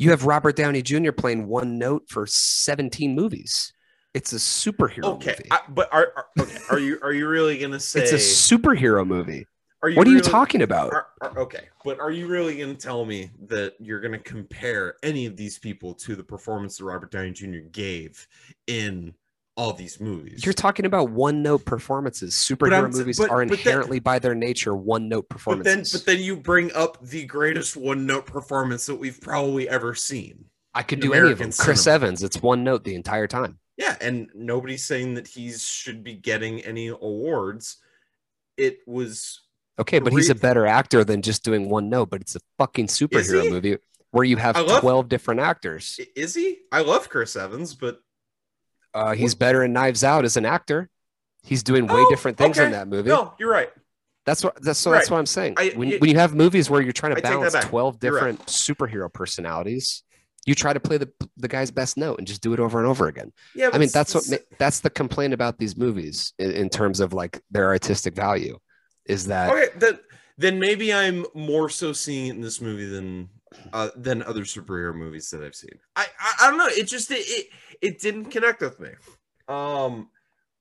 You have Robert Downey Jr. playing one note for 17 movies. It's a superhero Okay, movie. I- but are, are okay? Are you are you really gonna say? it's a superhero movie. are you What are you talking about? are- are- okay, but are you really gonna tell me that you're gonna compare any of these people to the performance that Robert Downey Jr. gave in all these movies? You're talking about one note performances. Superhero movies but- are but then- inherently by their nature one note But then, performances. but then you bring up the greatest one note performance that we've probably ever seen. I could do any of American them. Chris cinema. Evans, it's one note the entire time. Yeah, and nobody's saying that he should be getting any awards. It was Okay, but he's a better actor than just doing one note, but it's a fucking superhero movie where you have love- 12 different actors. is he? I love Chris Evans, but Uh, he's better in Knives Out as an actor. He's doing way Oh, different things in that movie. no, you're right. That's what that's so that's what I'm saying. I- when, when you have movies where you're trying to that balance 12 You're right. different superhero personalities, you try to play the the guy's best note and just do it over and over again. Yeah, I mean, that's what that's the complaint about these movies in, in terms of like their artistic value is that okay. Then then maybe I'm more so seeing it in this movie than uh, than other superhero movies that I've seen. I I, I don't know. It just it, it it didn't connect with me. Um,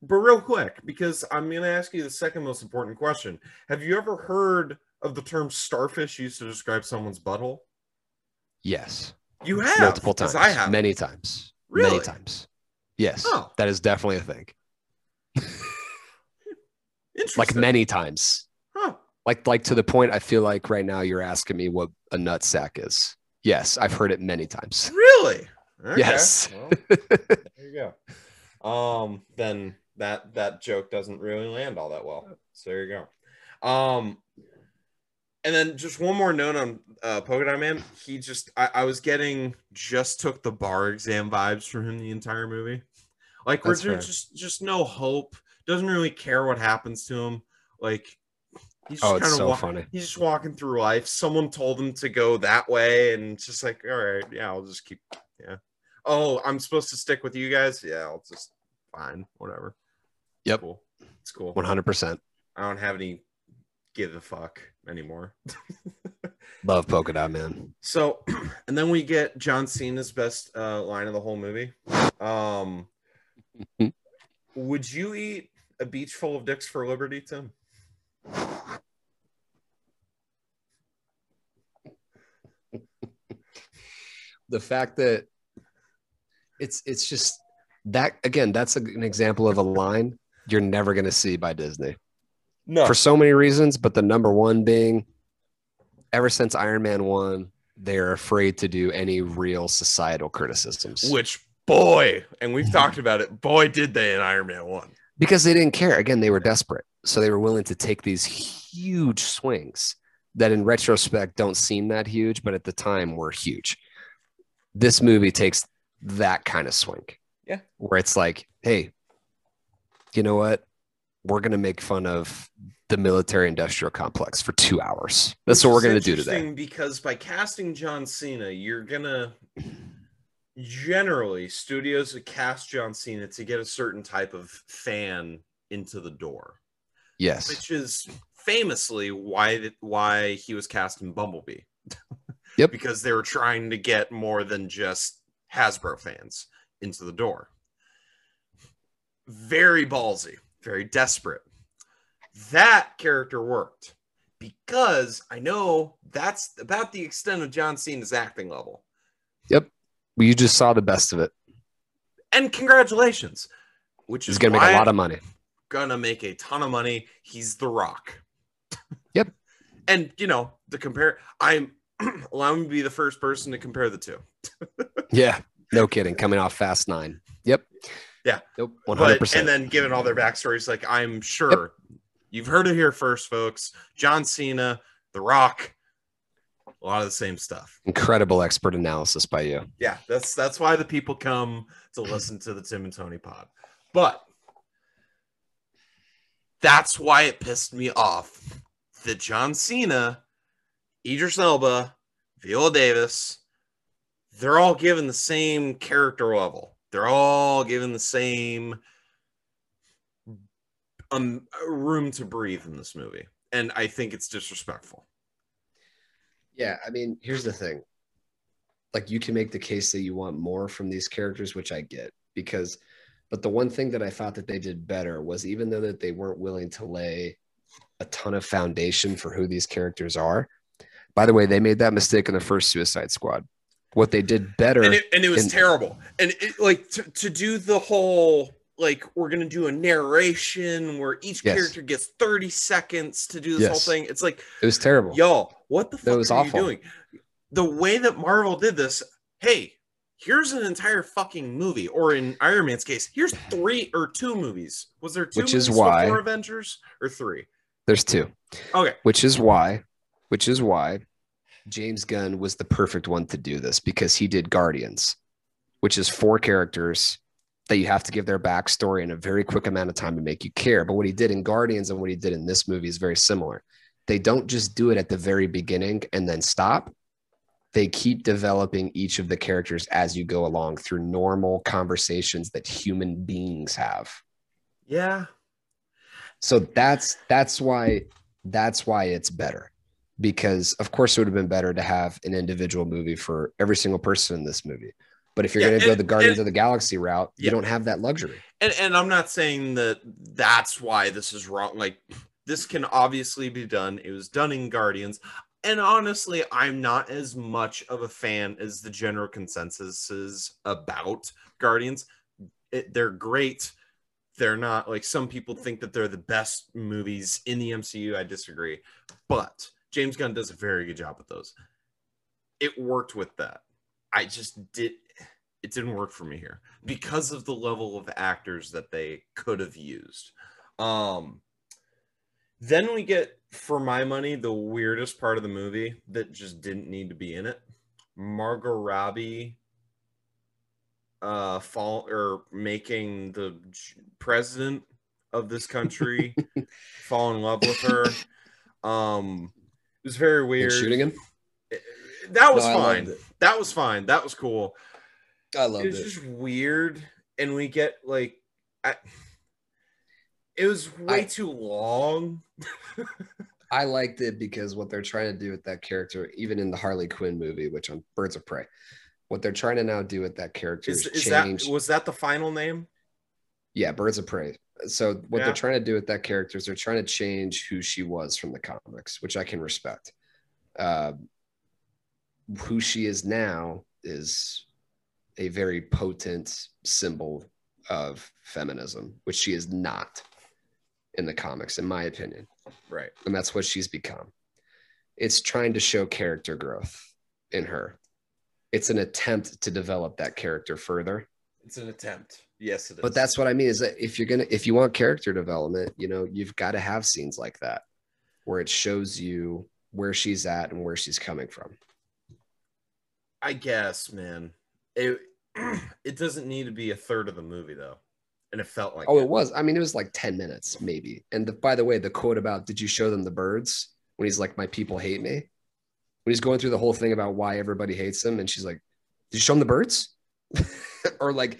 but real quick, because I'm gonna ask you the second most important question. Have you ever heard of the term starfish used to describe someone's butthole? yes, You have multiple times, I have. many times, Really? many times. Yes, Oh. that is definitely a thing. Interesting. Like many times. Like like to the point I feel like right now you're asking me what a nut sack is. Yes, I've heard it many times. Really? Okay. Yes. Well, there you go. Um, then that that joke doesn't really land all that well. So there you go. Um, and then just one more note on uh, Polka Dot Man. He just I, I was getting just took the bar exam vibes from him the entire movie. Like we're That's fair. just just no hope. Doesn't really care what happens to him. Like he's just Oh, it's so funny. he's just walking through life. Someone told him to go that way, and it's just like, all right, yeah, I'll just keep, yeah. Oh, I'm supposed to stick with you guys. Yeah, I'll just fine, whatever. Yep. cool. It's cool. 100%. I don't have any give a fuck anymore. Love polka dot man. So, and then we get John Cena's best uh, line of the whole movie. Um, would you eat a beach full of dicks for liberty, Tim? The fact that it's it's just that again, that's a, an example of a line you're never going to see by Disney No. for so many reasons, but the number one being ever since Iron Man 1, they're afraid to do any real societal criticisms Which boy, and we've talked about it. Boy, did they in Iron Man One. Because they didn't care. Again, they were desperate. So they were willing to take these huge swings that in retrospect don't seem that huge, but at the time were huge. This movie takes that kind of swing. Yeah. Where it's like, hey, you know what? We're going to make fun of the military industrial complex for two hours. That's Which what we're going to do today. Because by casting John Cena, you're gonna generally studios cast John Cena to get a certain type of fan into the door, Yes. which is famously why why he was cast in Bumblebee. Yep. because they were trying to get more than just Hasbro fans into the door. Very ballsy, very desperate. That character worked because I know that's about the extent of John Cena's acting level. You just saw the best of it. And congratulations, which He's is going to make a lot of money. gonna make a ton of money. He's the rock. Yep. And you know, the compare I'm allow me to be the first person to compare the two. Yeah. No kidding. Coming off Fast Nine. Yep. Yeah. Nope. 100%. and then given all their backstories, like I'm sure you've heard it here first, folks. John Cena, The Rock, a lot of the same stuff. Incredible expert analysis by you. Yeah, that's that's why the people come to listen to the Tim and Tony pod. But that's why it pissed me off that John Cena, Idris Elba, Viola Davis, they're all given the same character level. They're all given the same um room to breathe in this movie. And I think it's disrespectful. Yeah, I mean, here's the thing. Like you can make the case that you want more from these characters, which I get because but the one thing that I thought that they did better was even though that they weren't willing to lay a ton of foundation for who these characters are. By the way, they made that mistake in the first Suicide Squad. What they did better and it, and it was and- terrible and it, like to, to do the whole like we're gonna do a narration where each Yes. character gets 30 seconds to do this Yes. whole thing it's like it was terrible. y'all what the fuck was are awful. you doing the way that marvel did this hey here's an entire fucking movie or in iron man's case here's three or two movies was there two Which is why- before avengers or three There's two. okay which is why which is why James Gunn was the perfect one to do this because he did Guardians, which is four characters that you have to give their backstory in a very quick amount of time to make you care. But what he did in Guardians and what he did in this movie is very similar. They don't just do it at the very beginning and then stop. They keep developing each of the characters as you go along through normal conversations that human beings have. yeah So that's that's why that's why it's better. Because of course it would have been better to have an individual movie for every single person in this movie. But if you're Yeah, going to go the Guardians and- of the Galaxy route, you don't have that luxury. and and I'm not saying that that's why this is wrong. Like this can obviously be done. It was done in Guardians. And honestly, I'm not as much of a fan as the general consensus is about Guardians. It, they're great. They're not like some people think that they're the best movies in the MCU. I disagree. But James Gunn does a very good job with those. It worked with that. I just did it didn't work for me here because of the level of actors that they could have used. Um then we get for my money the weirdest part of the movie that just didn't need to be in it. Margot Robbie uh fall or making the president of this country fall in love with her. Um it was very And weird. shooting him? That was No, fine. That was fine. That was cool I love it was just weird and we get like I, it was way I- too long I liked it because what they're trying to do with that character, even in the Harley Quinn movie, which on Birds of Prey, what they're trying to now do with that character is, is, is that change. was that the final name yeah, Birds of Prey. So what Yeah. they're trying to do with that character is they're trying to change who she was from the comics, which I can respect. Uh, who she is now is a very potent symbol of feminism, which she is not in the comics, in my opinion right and that's what she's become. it's trying to show character growth in her. It's an attempt to develop that character further. It's an attempt. Yes, it is. But that's what I mean is that if you're gonna if you want character development, you know, you've got to have scenes like that where it shows you where she's at and where she's coming from. I guess, man. It it doesn't need to be a third of the movie though, and it felt like Oh, it was. I mean, it was like 10 minutes, maybe. And the, by the way, the quote about did you show them the birds when he's like, My people hate me? When he's going through the whole thing about why everybody hates him, and she's like, Did you show them the birds? or like,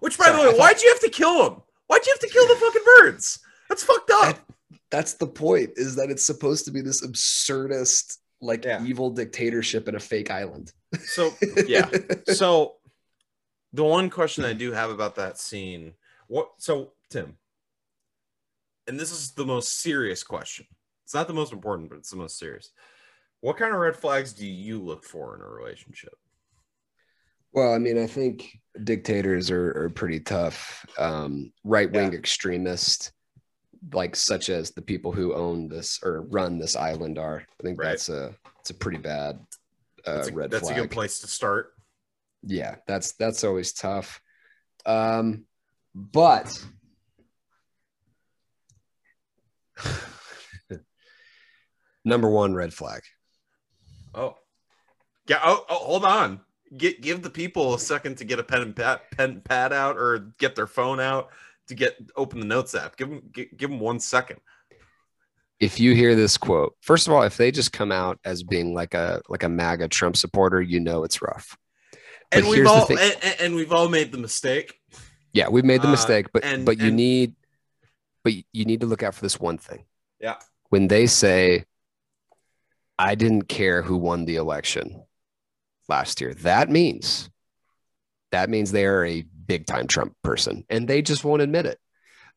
Which, by So the way, thought- why'd you have to kill him? Why'd you have to kill the fucking birds? That's fucked up. that's the point, is that it's supposed to be this absurdist, like Yeah. evil dictatorship in a fake island. So yeah. so the one question I do have about that scene, what? So Tim, and this is the most serious question. It's not the most important, but it's the most serious. What kind of red flags do you look for in a relationship? Well, I mean, I think dictators are, are pretty tough. Um, right wing Yeah. extremists, like such as the people who own this or run this island, are. I think Right. that's a it's a pretty bad uh, That's, a, red that's a good place to start. Yeah, that's that's always tough. Um, but number one red flag. Oh, yeah. Oh, oh, hold on. Get give the people a second to get a pen and pad, pen and pad out, or get their phone out to get open the notes app. Give them give, give them one second. if you hear this quote, first of all, if they just come out as being like a like a MAGA Trump supporter, you know it's rough. But And we've all and, and- we've all made the mistake. Yeah, we've made the Uh, mistake, but and- but you and- need but you need to look out for this one thing. Yeah. When they say I didn't care who won the election last year, that means that means they are a big time Trump person and they just won't admit it.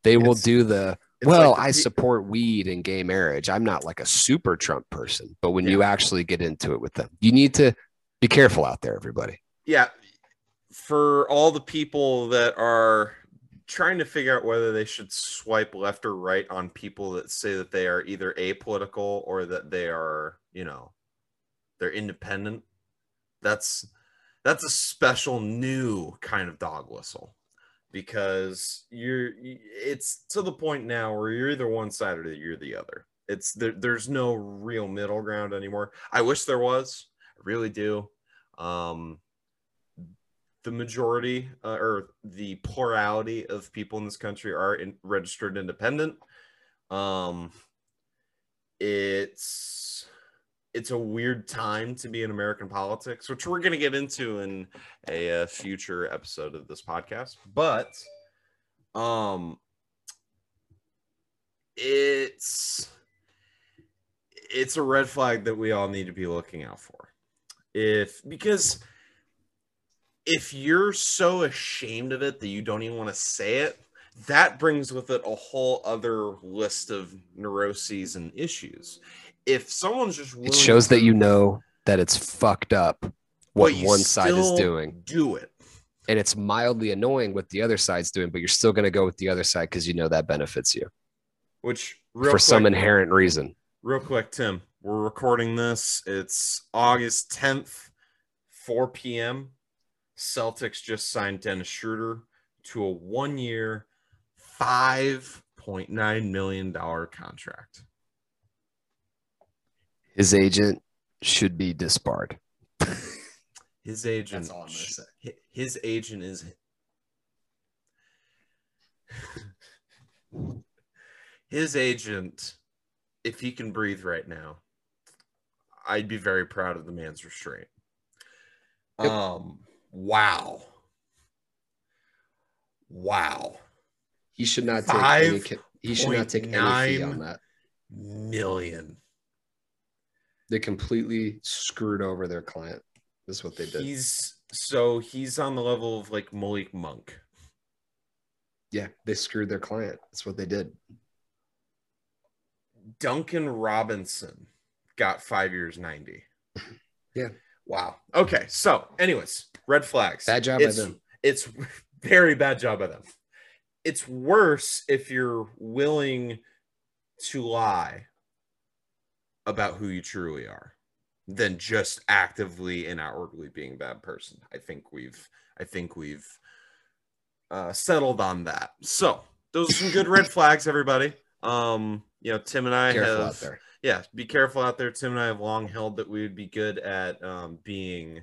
They will do the well, like the I support weed and gay marriage. I'm not like a super Trump person, but when you actually get into it with them, you need to be careful out there, everybody. yeah for all the people that are trying to figure out whether they should swipe left or right on people that say that they are either apolitical or that they are you know they're independent that's that's a special new kind of dog whistle because you're it's to the point now where you're either one side or you're the other. It's there, there's no real middle ground anymore. I wish there was. I really do. Um the majority uh, or the plurality of people in this country are in, registered independent. Um it's it's a weird time to be in american politics which we're going to get into in a, uh future episode of this podcast but um it's it's a red flag that we all need to be looking out for. If because if you're so ashamed of it that you don't even want to say it that brings with it a whole other list of neuroses and issues if someone's just It shows that you know that it's fucked up what one side is doing. do it And it's mildly annoying what the other side's doing, but you're still going to go with the other side because you know that benefits you which real for some inherent reason. Real quick, Tim, we're recording this. It's August 10th, 4 p.m. Celtics just signed Dennis Schroeder to a one year, $5.9 million contract. His agent should be disbarred. His agent, That's all I'm gonna say. his agent is. His agent, if he can breathe right now, I'd be very proud of the man's restraint. Yep. Um, wow. Wow. He should not take any, Five co- he should not take any fee on that. Million. They completely screwed over their client. This is what they did. He's so he's on the level of like Malik Monk. yeah, they screwed their client. That's what they did. Duncan Robinson got five years, 90. Yeah. Wow. Okay. So, anyways, red flags. Bad job by it's, them. It's very bad job by them. It's worse if you're willing to lie about who you truly are than just actively and outwardly being a bad person. I think we've I think we've uh, settled on that. So those are some good red flags, everybody. Um, you know, Tim and I Careful have out there. yeah, be careful out there. Tim and I have long held that we would be good at um, being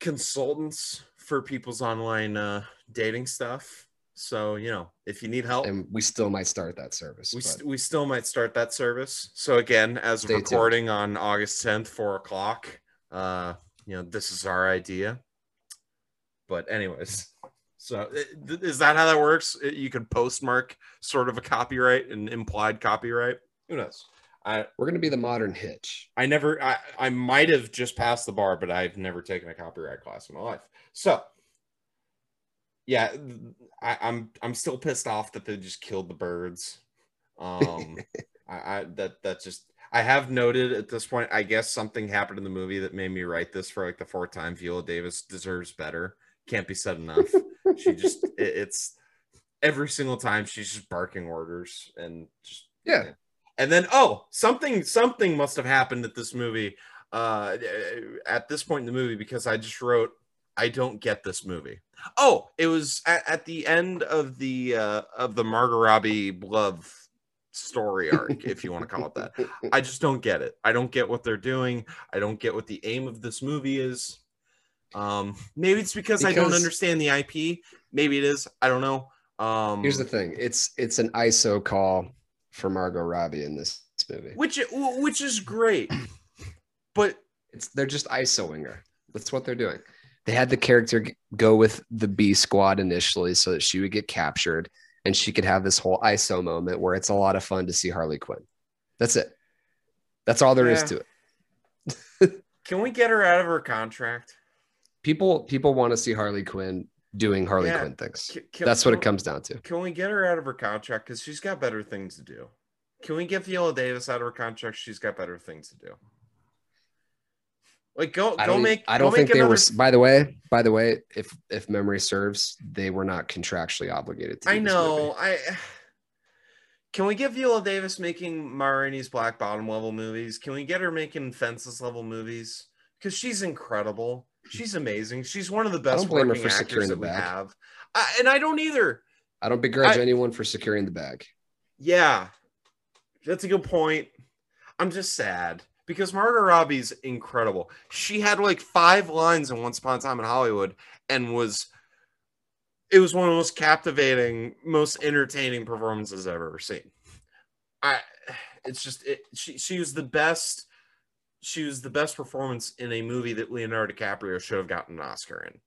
consultants for people's online uh, dating stuff. So you know, if you need help, And we still might start that service. we, st- we still might start that service. So again, as Stay tuned. recording on August 10th, four o'clock, uh, you know, this is our idea. But anyways, so is that how that works? You can postmark sort of a copyright, an implied copyright. Who knows? I we're gonna be the modern hitch. I never I, I might have just passed the bar, but I've never taken a copyright class in my life. So yeah, I, I'm I'm still pissed off that they just killed the birds. Um I, I that that just I have noted at this point, I guess something happened in the movie that made me write this for like the fourth time. Viola Davis deserves better. Can't be said enough. she just it, it's every single time she's just barking orders and just Yeah. and then oh something something must have happened at this movie uh at this point in the movie because i just wrote i don't get this movie oh it was at, at the end of the uh of the margot robbie love story arc if you want to call it that i just don't get it i don't get what they're doing i don't get what the aim of this movie is um maybe it's because, i don't understand the ip maybe it is i don't know um Here's the thing. It's it's an ISO call for Margot Robbie in this movie. which which is great but It's they're just ISOing her. That's what they're doing. They had the character go with the B squad initially so that she would get captured and she could have this whole ISO moment where it's a lot of fun to see Harley Quinn. That's it. That's all there is Yeah. to it. Can we get her out of her contract? People people want to see Harley Quinn doing Harley Yeah. Quinn things. Can, can- That's what it comes down to. Can we get her out of her contract? Because she's got better things to do. Can we get Viola Davis out of her contract? She's got better things to do. Like go go make. I don't think they were. By the way, by the way, if if memory serves, they were not contractually obligated to. I do this movie. know. I. Can we get Viola Davis making Ma Rainey's Black Bottom level movies? Can we get her making Fences level movies? Because she's incredible. She's amazing. She's one of the best don't blame her working actors that we bag. have. I, and I don't either. I don't begrudge I- anyone for securing the bag. Yeah, that's a good point. I'm just sad because Margot Robbie's incredible. She had like five lines in Once Upon a Time in Hollywood and was it was one of the most captivating, most entertaining performances I've ever seen. I it's just it, she she was the best she was the best performance in a movie that Leonardo DiCaprio should have gotten an Oscar in.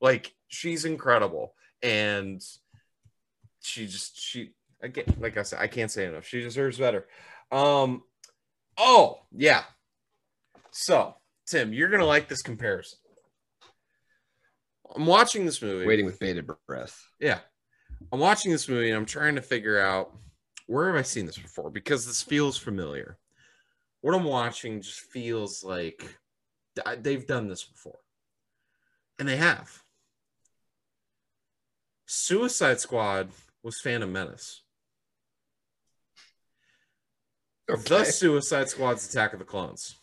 Like she's incredible and she just she again like I said I can't say enough. She deserves better. Um oh yeah. So Tim, you're gonna like this comparison. I'm watching this movie. Waiting with bated breath. Yeah. I'm watching this movie and I'm trying to figure out where have I seen this before because this feels familiar. What I'm watching just feels like they've done this before. And they have. Suicide Squad was Phantom Menace. The Suicide Squad's Attack of the Clones.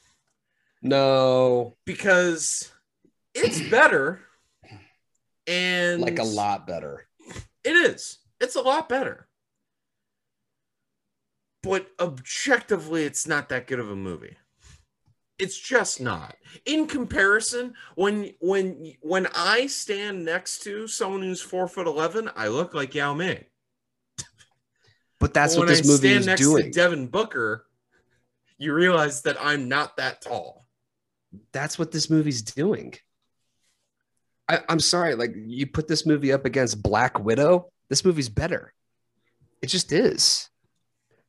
No, Because it's better and like a lot better. It is. It's a lot better. But objectively, it's not that good of a movie. It's just not. In comparison, when when when I stand next to someone who's four foot eleven, I look like Yao Ming. But that's But what this I movie stand is next doing. to Devin Booker, you realize that I'm not that tall. that's what this movie's doing. I, I'm sorry, like you put this movie up against Black Widow. This movie's better. It just is.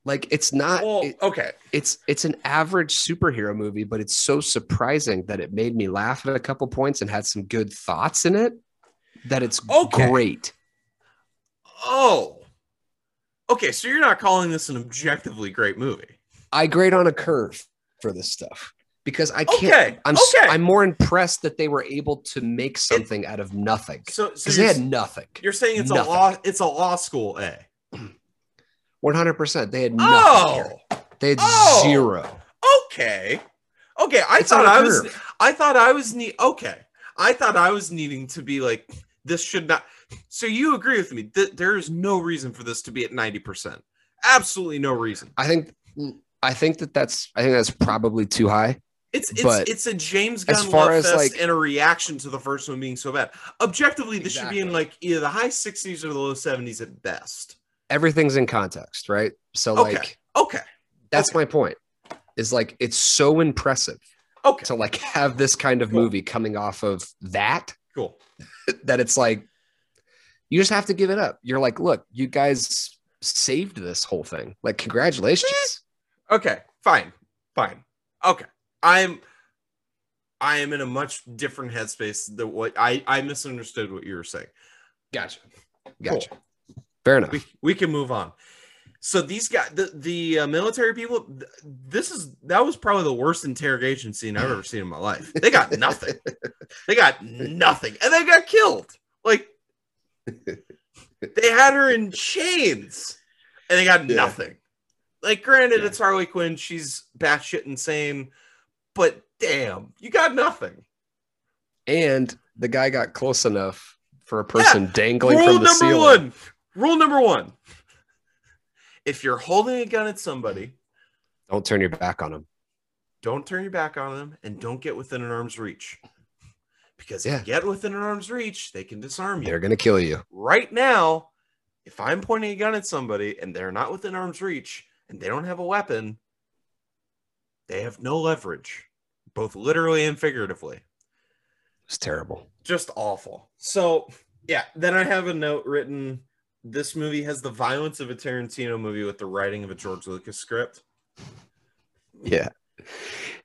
Like it's not. Well, it- okay. it's it's an average superhero movie, but it's so surprising that it made me laugh at a couple points and had some good thoughts in it. That it's Okay. great. Oh. Okay, so you're not calling this an objectively great movie. I grade on a curve for this stuff because I can't. Okay. I'm okay. I'm more impressed that they were able to make something out of nothing so so because they had nothing. you're saying it's nothing. a law it's a law school eh? A. One hundred percent. They had oh! nothing. Oh. here. They had Oh! zero. Okay. Okay. I It's thought I was. I thought I was need okay. I thought I was needing to be like this should not so you agree with me that there is no reason for this to be at 90%. Absolutely no reason. I think I think that that's I think that's probably too high. It's it's But it's a James Gunn as far as, like- and a reaction to the first one being so bad. Objectively, this should be in like either the high 60s or the low 70s at best. Everything's in context, right? So Okay. like Okay. that's Okay. my point. Is like it's so impressive Okay. to like have this kind of Cool. movie coming off of that Cool. that it's like you just have to give it up. You're like, look, you guys saved this whole thing. Like, congratulations. Okay, fine, fine. Okay, I'm, I am in a much different headspace than what I I misunderstood what you were saying. Gotcha. Gotcha. Fair enough. We we can move on. So these guys, the the uh, military people, th- this is that was probably the worst interrogation scene I've ever seen in my life. They got nothing. they got nothing, and they got killed. Like they had her in chains, and they got Yeah. nothing. Like, granted, Yeah. it's Harley Quinn; she's batshit insane, but damn, you got nothing. And the guy got close enough for a person dangling Rule from the number ceiling. one. Rule number one. If you're holding a gun at somebody, Don't turn your back on them. don't turn your back on them and don't get within an arm's reach. Because if Yeah. you get within an arm's reach, they can disarm you. They're gonna kill you. right now, if I'm pointing a gun at somebody and they're not within arm's reach and they don't have a weapon, they have no leverage, both literally and figuratively. It's terrible. Just awful. So, yeah, then I have a note written this movie has the violence of a Tarantino movie with the writing of a George Lucas script. Yeah.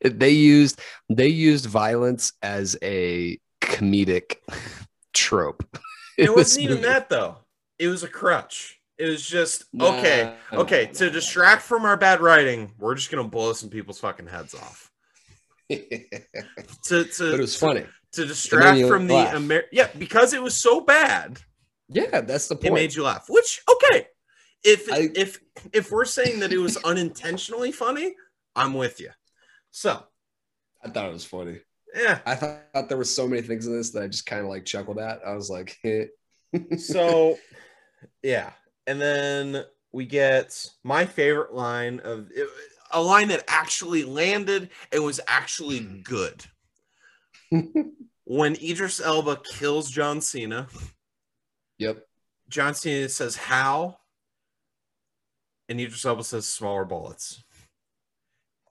They used they used violence as a comedic trope. It wasn't even movie. that though. It was a crutch. It was just Nah, okay. Okay, nah, to distract from our bad writing, we're just gonna blow some people's fucking heads off. To to but it was funny. to distract from the. Amer- yeah because it was so bad Yeah, that's the point it made you laugh which okay if I- if if we're saying that it was unintentionally funny i'm with you so I thought it was funny. yeah I thought there were so many things in this that I just kind of like chuckled at. I was like, so yeah and then we get my favorite line of a line that actually landed and was actually Hmm. good when idris elba kills john cena yep. John Cena says how, and Idris Elba says smaller bullets.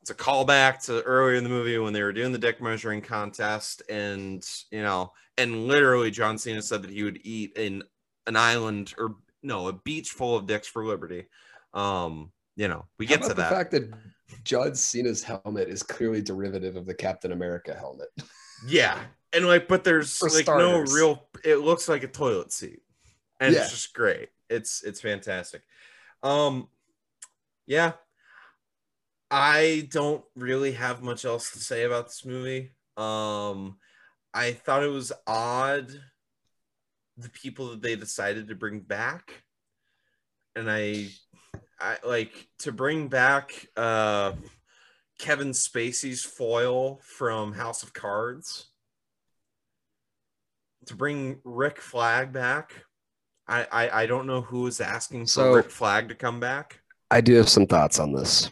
It's a callback to earlier in the movie when they were doing the dick measuring contest, and you know, and literally John Cena said that he would eat in an island or no, a beach full of dicks for liberty. Um, you know, we How get to the that. fact that John Cena's helmet is clearly derivative of the Captain America helmet. Yeah, and like, but there's For like starters. no real. It looks like a toilet seat, and Yeah. it's just great. It's it's fantastic. Um, yeah, I don't really have much else to say about this movie. Um, I thought it was odd the people that they decided to bring back, and I, I like to bring back uh Kevin Spacey's foil from House of Cards. To bring Rick Flag back. I, I, I don't know who is asking for So- Rick Flag to come back. I do have some thoughts on this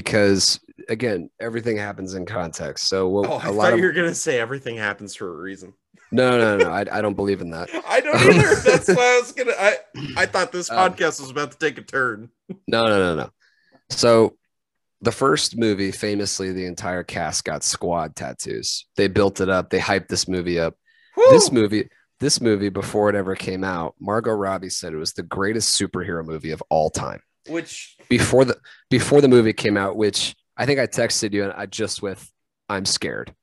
because again, everything happens in context. So what, Oh, I a lot thought of you were gonna say everything happens for a reason. no, no, no. I, I don't believe in that. I don't either. That's why I was gonna. I I thought this Um, podcast was about to take a turn. No, no, no, no. So the first movie, famously, the entire cast got squad tattoos. They built it up. They hyped this movie up. This movie, this movie, before it ever came out, Margot Robbie said it was the greatest superhero movie of all time. Which Before the before the movie came out, which I think I texted you and I just with I'm scared.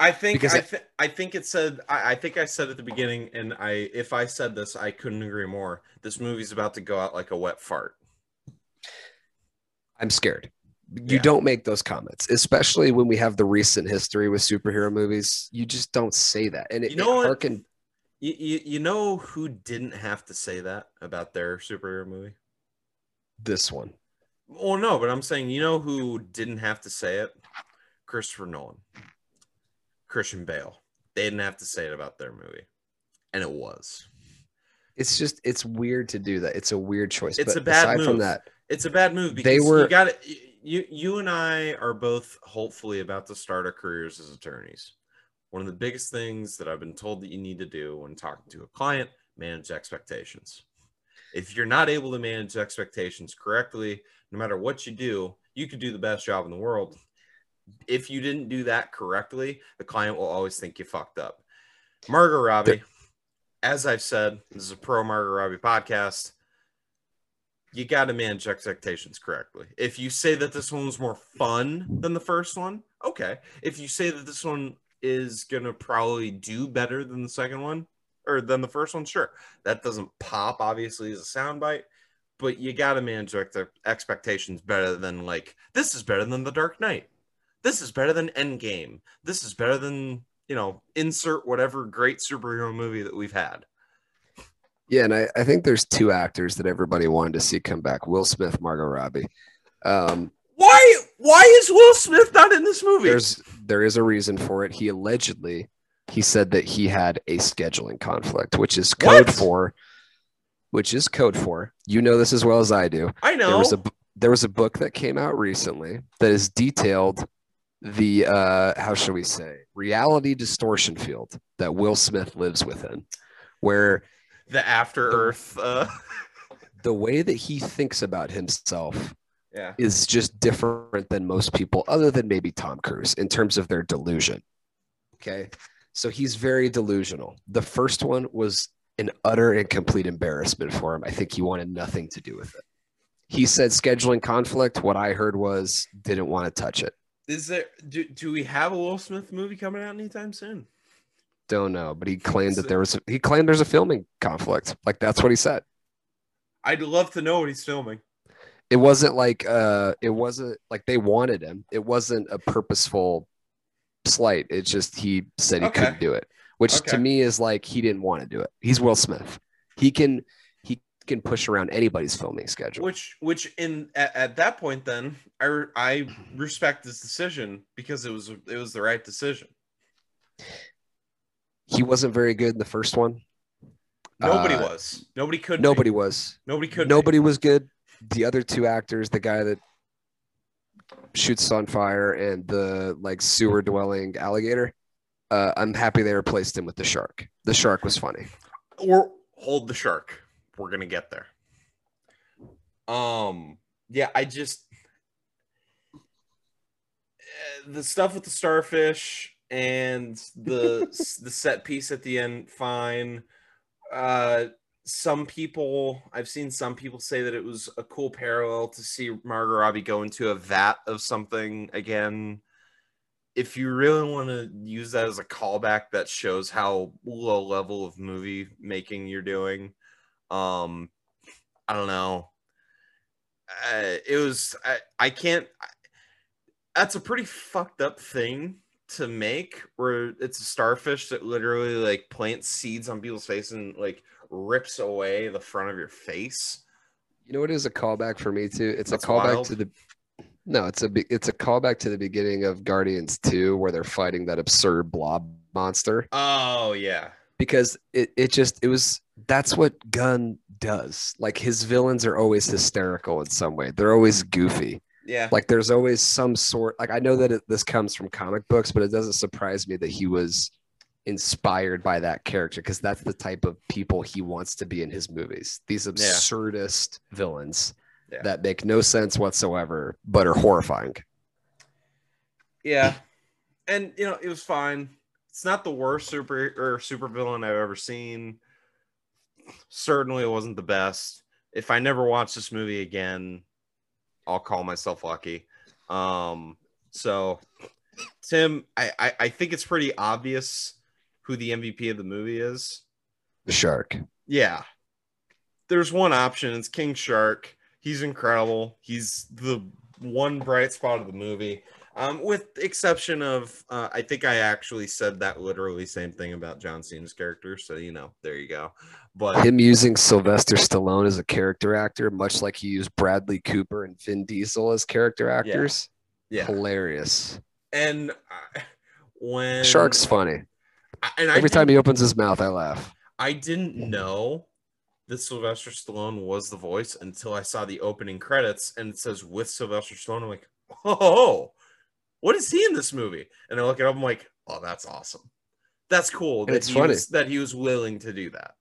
I think Because I, th- I think it said I, I think I said at the beginning, and I if I said this, I couldn't agree more. This movie's about to go out like a wet fart. I'm scared. You Yeah. don't make those comments, especially when we have the recent history with superhero movies. You just don't say that. And it, You know it what? You, you you know who didn't have to say that about their superhero movie? this one. Well, no, but I'm saying you know who didn't have to say it? Christopher Nolan, Christian Bale. They didn't have to say it about their movie, and it was. It's just it's weird to do that. It's a weird choice. It's but a bad aside move. from that, It's a bad move because They were- you got you you and I are both hopefully about to start our careers as attorneys. One of the biggest things that I've been told that you need to do when talking to a client, manage expectations. If you're not able to manage expectations correctly, no matter what you do, you could do the best job in the world. If you didn't do that correctly, the client will always think you fucked up. Margot Robbie, as I've said, this is a pro Margot Robbie podcast you got to manage expectations correctly. If you say that this one was more fun than the first one, okay. If you say that this one is going to probably do better than the second one or than the first one, sure. That doesn't pop, obviously, as a soundbite, but you got to manage ex- expectations better than, like, this is better than The Dark Knight. This is better than Endgame. This is better than, you know, insert whatever great superhero movie that we've had. yeah, and I, I think there's two actors that everybody wanted to see come back: Will Smith, Margot Robbie. Um, Why? Why is Will Smith not in this movie? there's there is a reason for it. He allegedly he said that he had a scheduling conflict, which is code What? for, which is code for. You know this as well as I do. I know. There was a there was a book that came out recently that is detailed the uh how shall we say reality distortion field that Will Smith lives within, where the After Earth. Uh, the way that he thinks about himself yeah. is just different than most people, other than maybe Tom Cruise, in terms of their delusion. Okay. So he's very delusional. The first one was an utter and complete embarrassment for him. I think he wanted nothing to do with it. He said scheduling conflict. What I heard was didn't want to touch it. Is there? Do, do we have a Will Smith movie coming out anytime soon? Don't know, but he claimed that there was. A, he claimed there's a filming conflict. Like that's what he said. I'd love to know what he's filming. It wasn't like uh, it wasn't like they wanted him. It wasn't a purposeful slight. It's just he said he Okay. couldn't do it, which Okay. to me is like he didn't want to do it. He's Will Smith. He can he can push around anybody's filming schedule. Which, which in at, at that point, then I re- I respect his decision because it was it was the right decision. he wasn't very good in the first one. Nobody Uh, was. Nobody could. be. Nobody was. Nobody could. be. Nobody was good. The other two actors, the guy that shoots on fire and the like sewer dwelling alligator, uh, I'm happy they replaced him with the shark. The shark was funny. or hold the shark. We're gonna get there. Um, yeah, I just Eh, the stuff with the starfish and the the set piece at the end, fine. Uh, some people I've seen some people say that it was a cool parallel to see Margot Robbie go into a vat of something again. If you really want to use that as a callback, that shows how low level of movie making you're doing. Um, I don't know. Uh, it was I, I can't. I, that's a pretty fucked up thing to make, where it's a starfish that literally like plants seeds on people's face and like rips away the front of your face. You know what is a callback for me too? It's That's a callback wild. to the no, it's a it's a callback to the beginning of Guardians 2 where they're fighting that absurd blob monster Oh yeah, because it, it just it was that's what Gunn does. Like his villains are always hysterical in some way. They're always goofy. yeah. Like there's always some sort like I know that it, this comes from comic books, but it doesn't surprise me that he was inspired by that character because that's the type of people he wants to be in his movies. These absurdist villains Yeah. that make no sense whatsoever but are horrifying. Yeah, and you know it was fine. It's not the worst super or super villain I've ever seen. Certainly, it wasn't the best. If I never watch this movie again, I'll call myself lucky. Um, so Tim, I, I I think it's pretty obvious who the MVP of the movie is. The shark. Yeah. There's one option. It's King Shark. He's incredible. He's the one bright spot of the movie. Um, with exception of, uh, I think I actually said that literally same thing about John Cena's character. So you know, there you go. But Him using Sylvester Stallone as a character actor, much like he used Bradley Cooper and Vin Diesel as character actors, yeah, hilarious. and uh, when Shark's funny. And I Every time he opens his mouth, I laugh. I didn't know that Sylvester Stallone was the voice until I saw the opening credits and it says with Sylvester Stallone. I'm like, oh, what is he in this movie? And I look it up. I'm like, oh, that's awesome. That's cool. That it's he funny. was that he was willing to do that.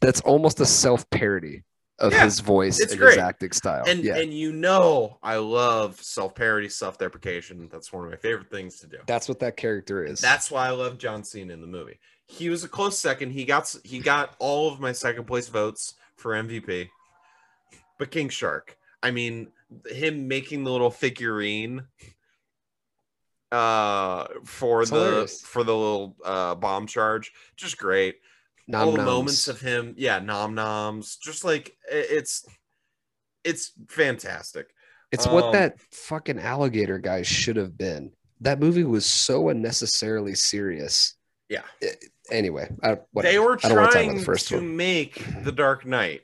That's almost a self parody of Yeah, his voice and great. his acting style. And yeah, and you know, I love self parody, self deprecation. That's one of my favorite things to do. that's what that character is. That's why I love John Cena in the movie. He was a close second. He got he got all of my second place votes for MVP. But King Shark, I mean, him making the little figurine uh for It's the hilarious. for the little uh bomb charge, just great. Nom noms. moments of him, yeah, nom noms, just like it's it's fantastic. It's what Um, that fucking alligator guy should have been. That movie was so unnecessarily serious. Yeah. Anyway, I, they were I don't want to trying first to make the Dark Knight,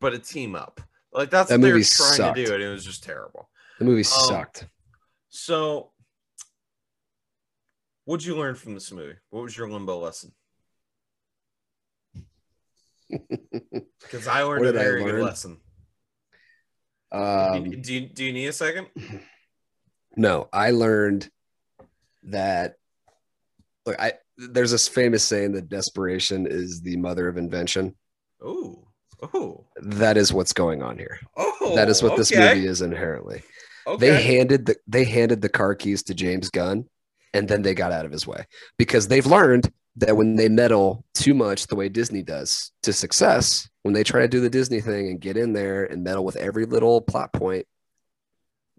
but a team up. Like that's That what they were trying sucked. to do, and it was just terrible. The movie um, sucked. So, what'd you learn from this movie? What was your limbo lesson? Because I learned a very good lesson. Um, do, do, you, do you need a second? No, I learned that look, I there's this famous saying that desperation is the mother of invention. Oh, oh, That is what's going on here. oh! that is what this movie is inherently. Okay. They handed the they handed the car keys to James Gunn and then they got out of his way because they've learned that when they meddle too much the way Disney does to success, when they try to do the Disney thing and get in there and meddle with every little plot point,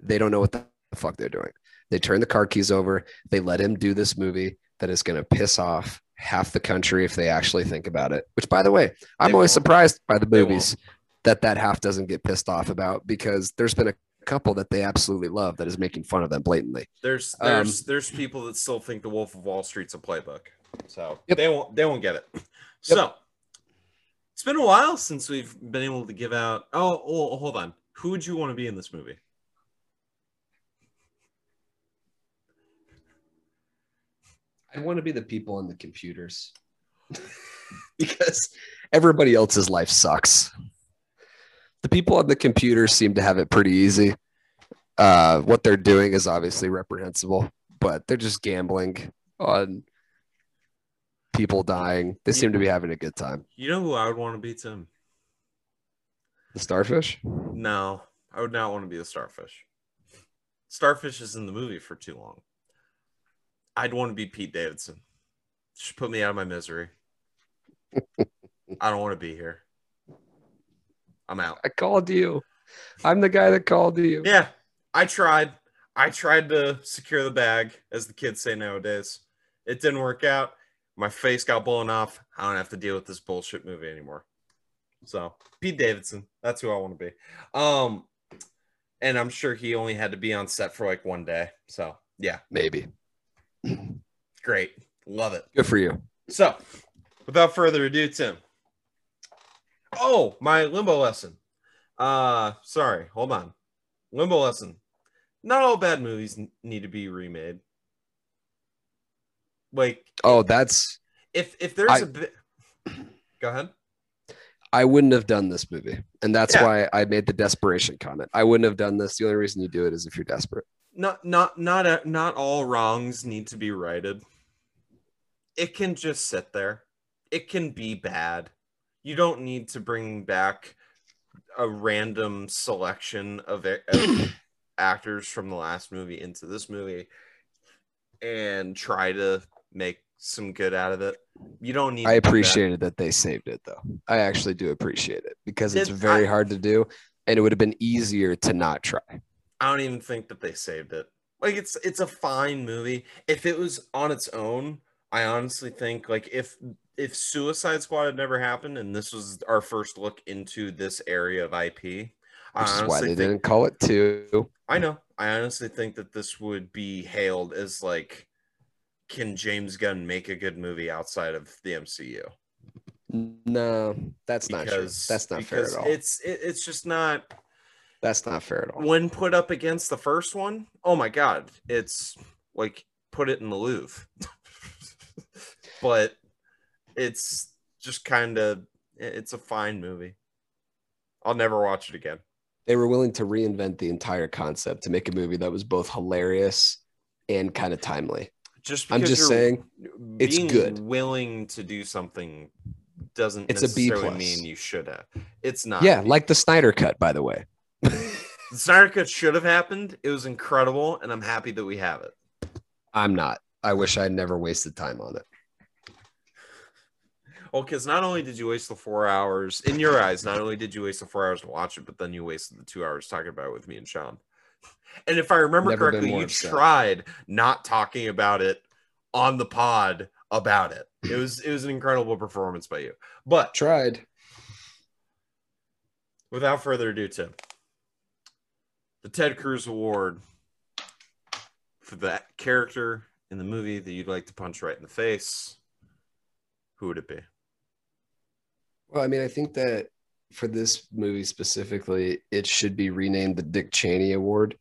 they don't know what the fuck they're doing. They turn the car keys over. They let him do this movie that is going to piss off half the country if they actually think about it. Which, by the way, I'm They always won't. surprised by the movies that that half doesn't get pissed off about because there's been a couple that they absolutely love that is making fun of them blatantly. There's Um, there's there's people that still think the Wolf of Wall Street's a playbook, so Yep. they won't they won't get it. So it's been a while since we've been able to give out. Oh, oh, hold on. Who would you want to be in this movie? I want to be the people on the computers because everybody else's life sucks. The people on the computers seem to have it pretty easy. Uh, what they're doing is obviously reprehensible, but they're just gambling on people dying. They seem to be having a good time. You know who I would want to be, Tim? The starfish? No, I would not want to be the starfish. Starfish is in the movie for too long. I'd want to be Pete Davidson. Just put me out of my misery. I don't want to be here. I'm out. I called you. I'm the guy that called you. Yeah, I tried. I tried to secure the bag, as the kids say nowadays. It didn't work out. My face got blown off. I don't have to deal with this bullshit movie anymore. So Pete Davidson, that's who I want to be. Um, and I'm sure he only had to be on set for like one day. So yeah, Maybe. great, love it. Good for you. So, without further ado, Tim. Oh, my limbo lesson. Uh, sorry, hold on. Limbo lesson. Not all bad movies need to be remade. Like, Oh, that's if if there's I- a bit, go ahead. I wouldn't have done this movie. And that's Yeah. why I made the desperation comment. I wouldn't have done this. The only reason you do it is if you're desperate. Not not not a, not all wrongs need to be righted. It can just sit there. It can be bad. You don't need to bring back a random selection of, of actors from the last movie into this movie and try to make some good out of it. You don't need. I to do that. appreciated that they saved it though. I actually do appreciate it because it's Did very I- hard to do and it would have been easier to not try. I don't even think that they saved it. Like it's it's a fine movie. If it was on its own, I honestly think like if if Suicide Squad had never happened and this was our first look into this area of IP, I Which is why they think didn't call it two. I know, I honestly think that this would be hailed as like, can James Gunn make a good movie outside of the MCU? No, that's not true. That's not fair at all. It's it, it's just not That's not fair at all. when put up against the first one. Oh my god, it's like put it in the Louvre. but it's just kind of it's a fine movie. I'll never watch it again. They were willing to reinvent the entire concept to make a movie that was both hilarious and kind of timely. Just I'm just saying it's being good. Willing to do something doesn't It's a B necessarily plus. mean you should have. It's not. Yeah, like the Snyder cut, by the way. the Snyder Cut should have happened. It was incredible, and I'm happy that we have it. I'm not. I wish I'd never wasted time on it. Well, because not only did you waste the four hours in your eyes, not only did you waste the four hours to watch it, but then you wasted the two hours talking about it with me and Sean. And if I remember Never correctly, you upset. tried not talking about it on the pod about it. It was it was an incredible performance by you. But Tried. without further ado, Tim, the Ted Cruz Award for that character in the movie that you'd like to punch right in the face, who would it be? Well, I mean, I think that for this movie specifically, it should be renamed the Dick Cheney Award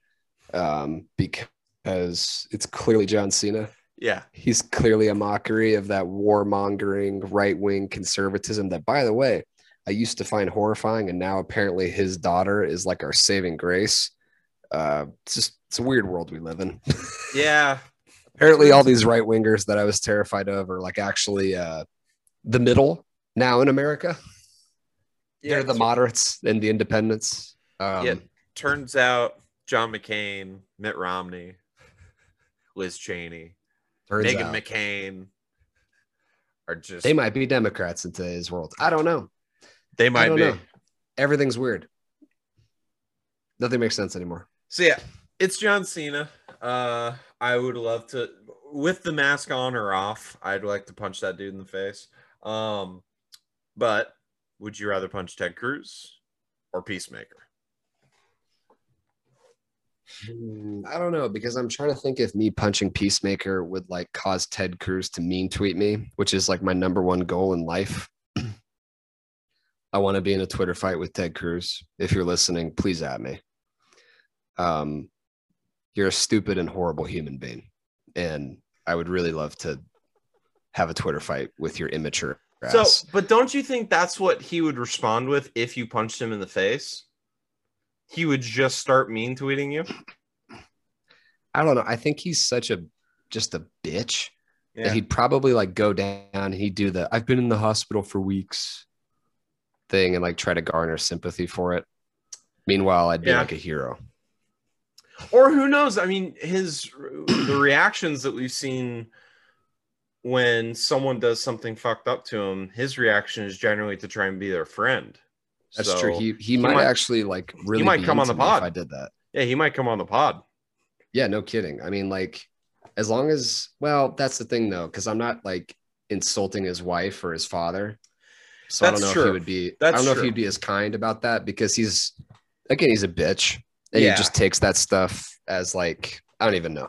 um, because it's clearly John Cena. Yeah, He's clearly a mockery of that warmongering right wing conservatism that, by the way, I used to find horrifying. And now apparently his daughter is like our saving grace. Uh, it's just, it's a weird world we live in. yeah. apparently all these right wingers that I was terrified of are like actually uh, the middle now in America. Yeah, They're the moderates and the independents. Um, Yeah. turns out John McCain, Mitt Romney, Liz Cheney, turns Meghan out McCain are just they might be Democrats in today's world. I don't know. they might be. know. Everything's weird. Nothing makes sense anymore. So yeah, it's John Cena. Uh I would love to with the mask on or off, I'd like to punch that dude in the face. Um but would you rather punch Ted Cruz or Peacemaker? Hmm, I don't know because I'm trying to think if me punching Peacemaker would like cause Ted Cruz to mean tweet me, which is like my number one goal in life. I want to be in a Twitter fight with Ted Cruz. If you're listening, please at me. Um, you're a stupid and horrible human being, and I would really love to have a Twitter fight with your immature So, but don't you think that's what he would respond with if you punched him in the face? He would just start mean tweeting you. I don't know. I think he's such a just a bitch. Yeah. that he'd probably like go down and he'd do the I've been in the hospital for weeks thing and like try to garner sympathy for it. Meanwhile, I'd be Yeah. like a hero. or who knows i mean his the reactions that we've seen when someone does something fucked up to him his reaction is generally to try and be their friend That's So, true. He he, might, might- actually like really He might come on the pod. if I did that. yeah he might come on the pod Yeah, no kidding. I mean, like as long as well, that's the thing though, because I'm not like insulting his wife or his father. So I don't know if true. he would be I don't know true. if he'd be as kind about that because he's again, he's a bitch. And Yeah. he just takes that stuff as like I don't even know.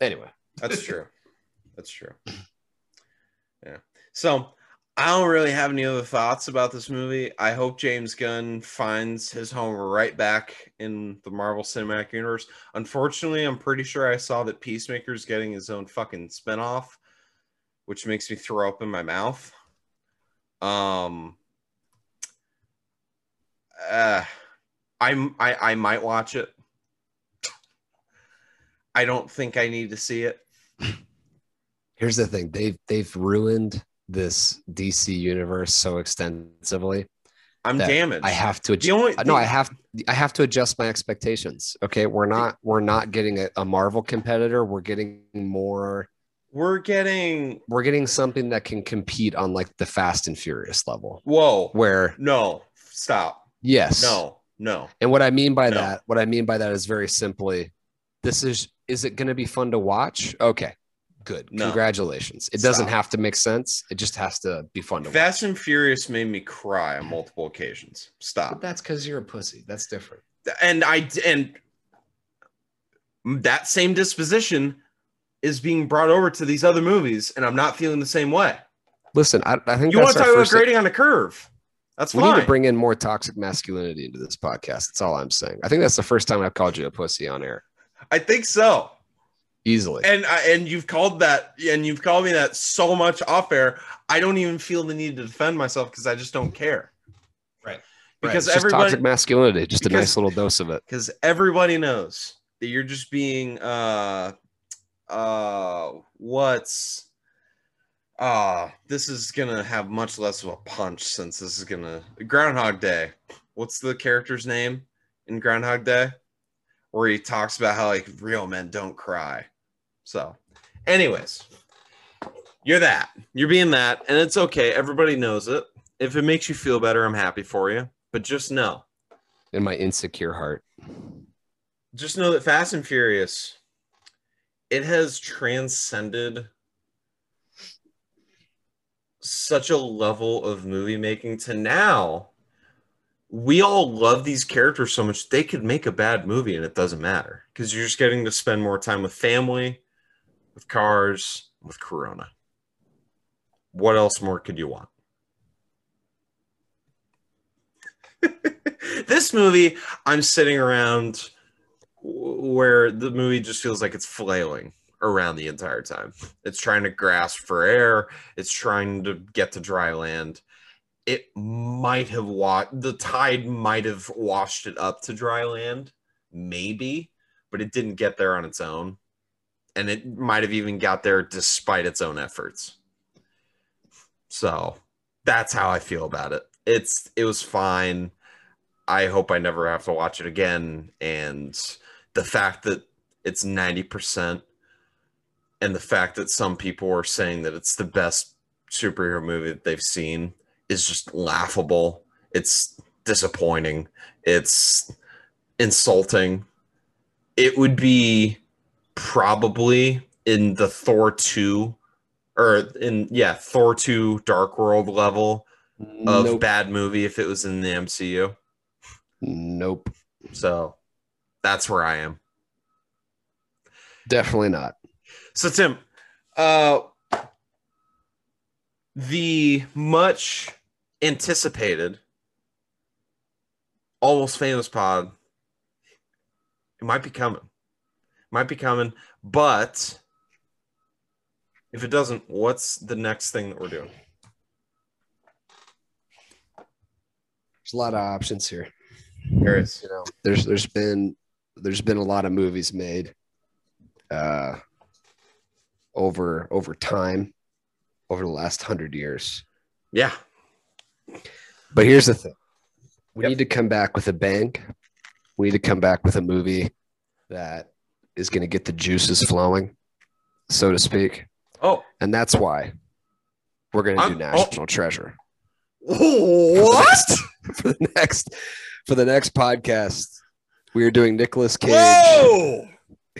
Anyway. that's true that's true yeah so i don't really have any other thoughts about this movie. I hope james gunn finds his home right back in the marvel cinematic universe. Unfortunately i'm pretty sure i saw that peacemaker's getting his own fucking spin-off which makes me throw up in my mouth. Um uh i'm i i might watch it. I don't think i need to see it. Here's the thing: they've they've ruined this DC universe so extensively. i'm damaged I have to. only Uh, no, I have. I have to adjust my expectations. Okay, we're not. We're not getting a, a Marvel competitor. We're getting more. we're getting We're getting something that can compete on like the Fast and Furious level. whoa Where no stop yes, no no And what I mean by No. that, what I mean by that is very simply, this is. Is it going to be fun to watch? Okay, good. No. Congratulations. It doesn't have to make sense. It just has to be fun to watch. fast and furious made me cry on multiple occasions But stop that's because you're a pussy. That's different. and i and that same disposition is being brought over to these other movies, and I'm not feeling the same way. Listen, I, I think You want to talk about grading on a curve? That's we fine. need to bring in more toxic masculinity into this podcast. That's all I'm saying. I think that's the first time I've called you a pussy on air. I think so. Easily. And I and you've called that, and you've called me that so much off air. I don't even feel the need to defend myself because I just don't care. Right. Because It's just everybody, toxic masculinity, just a nice little dose of it. because everybody knows that you're just being uh uh what's uh this is gonna have much less of a punch since this is gonna groundhog day what's the character's name in groundhog day where he talks about how like real men don't cry so anyways you're that. You're being that and it's okay. Everybody knows it. If it makes you feel better i'm happy for you. But just know. In my insecure heart. just know that Fast and Furious, it has transcended such a level of movie making to now we all love these characters so much they could make a bad movie and it doesn't matter. Because you're just getting to spend more time with family with cars with corona what else more could you want this movie i'm sitting around where the movie just feels like it's flailing around the entire time. It's trying to grasp for air, it's trying to get to dry land. It might have washed the tide might have washed it up to dry land, maybe, but it didn't get there on its own. And it might have even got there despite its own efforts. So that's how I feel about it. It's it was fine. I hope I never have to watch it again. And the fact that it's 90% and the fact that some people are saying that it's the best superhero movie that they've seen is just laughable. It's disappointing. It's insulting. It would be probably in the Thor 2 or in yeah, Thor 2 Dark World level of Nope. bad movie if it was in the MCU. Nope. So that's where I am. Definitely not. So Tim, uh the much anticipated almost famous pod it might be coming. Might be coming, but if it doesn't, what's the next thing that we're doing? There's a lot of options here. There is. you know there's there's been there's been a lot of movies made uh over over time over the last hundred years Yeah. but here's the thing we Yep. need to come back with a bang we need to come back with a movie that is going to get the juices flowing so to speak Oh, and that's why we're going to do oh. national treasure what? for the next for the next podcast we are doing Nicolas Cage Whoa!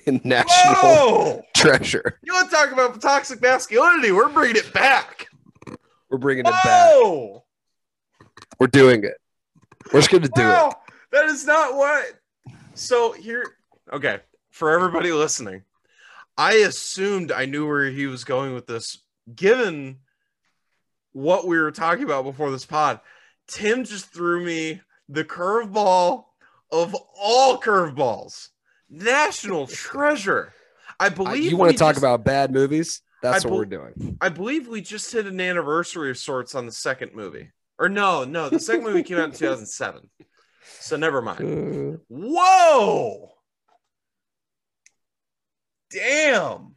in National Whoa! Treasure. You want to talk about toxic masculinity? We're bringing it back. We're bringing it back. Whoa! We're doing it. We're just going to do it. That is not what. So here, okay, for everybody listening, I assumed I knew where he was going with this, given what we were talking about before this pod. Tim just threw me the curveball of all curveballs, national treasure. I I- believe you want to talk just- about bad movies? That's I what bel- we're doing. I believe we just hit an anniversary of sorts on the second movie. Or no, no, the second movie came out in 2007. So never mind. Whoa! Damn.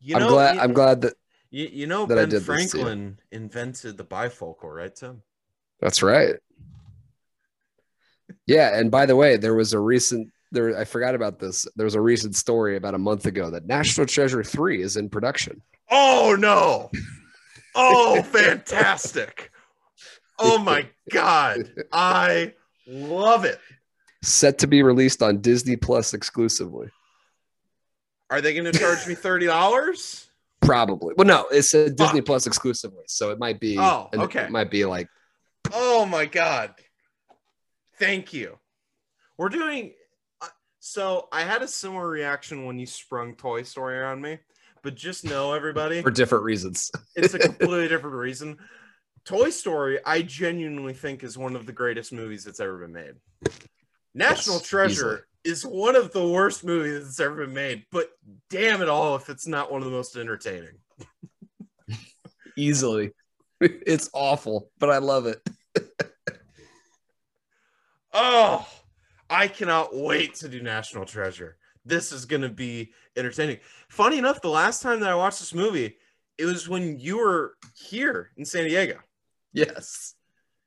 You I'm know, glad. You, I'm glad that you, you know that Ben. Franklin invented the bifocal, right, Tim? that's right. Yeah, and by the way, there was a recent. There, I forgot about this. There was a recent story about a month ago that National Treasure Three is in production. Oh no! Oh, fantastic! Oh my god, I love it. Set to be released on Disney Plus exclusively. Are they going to charge me thirty dollars? Probably. Well, no, it's a Disney Fuck. Plus exclusively, so it might be. Oh, okay. It might be like Oh my god! Thank you. We're doing. uh, So I had a similar reaction when you sprung Toy Story on me, but just know everybody, for different reasons. it's a completely different reason. Toy Story, I genuinely think is one of the greatest movies that's ever been made. National Yes, Treasure is one of the worst movies that's ever been made, but damn it all if it's not one of the most entertaining. Easily. It's awful, but I love it. Oh, I cannot wait to do National Treasure. This is going to be entertaining. Funny enough, the last time that I watched this movie, it was when you were here in San Diego. Yes.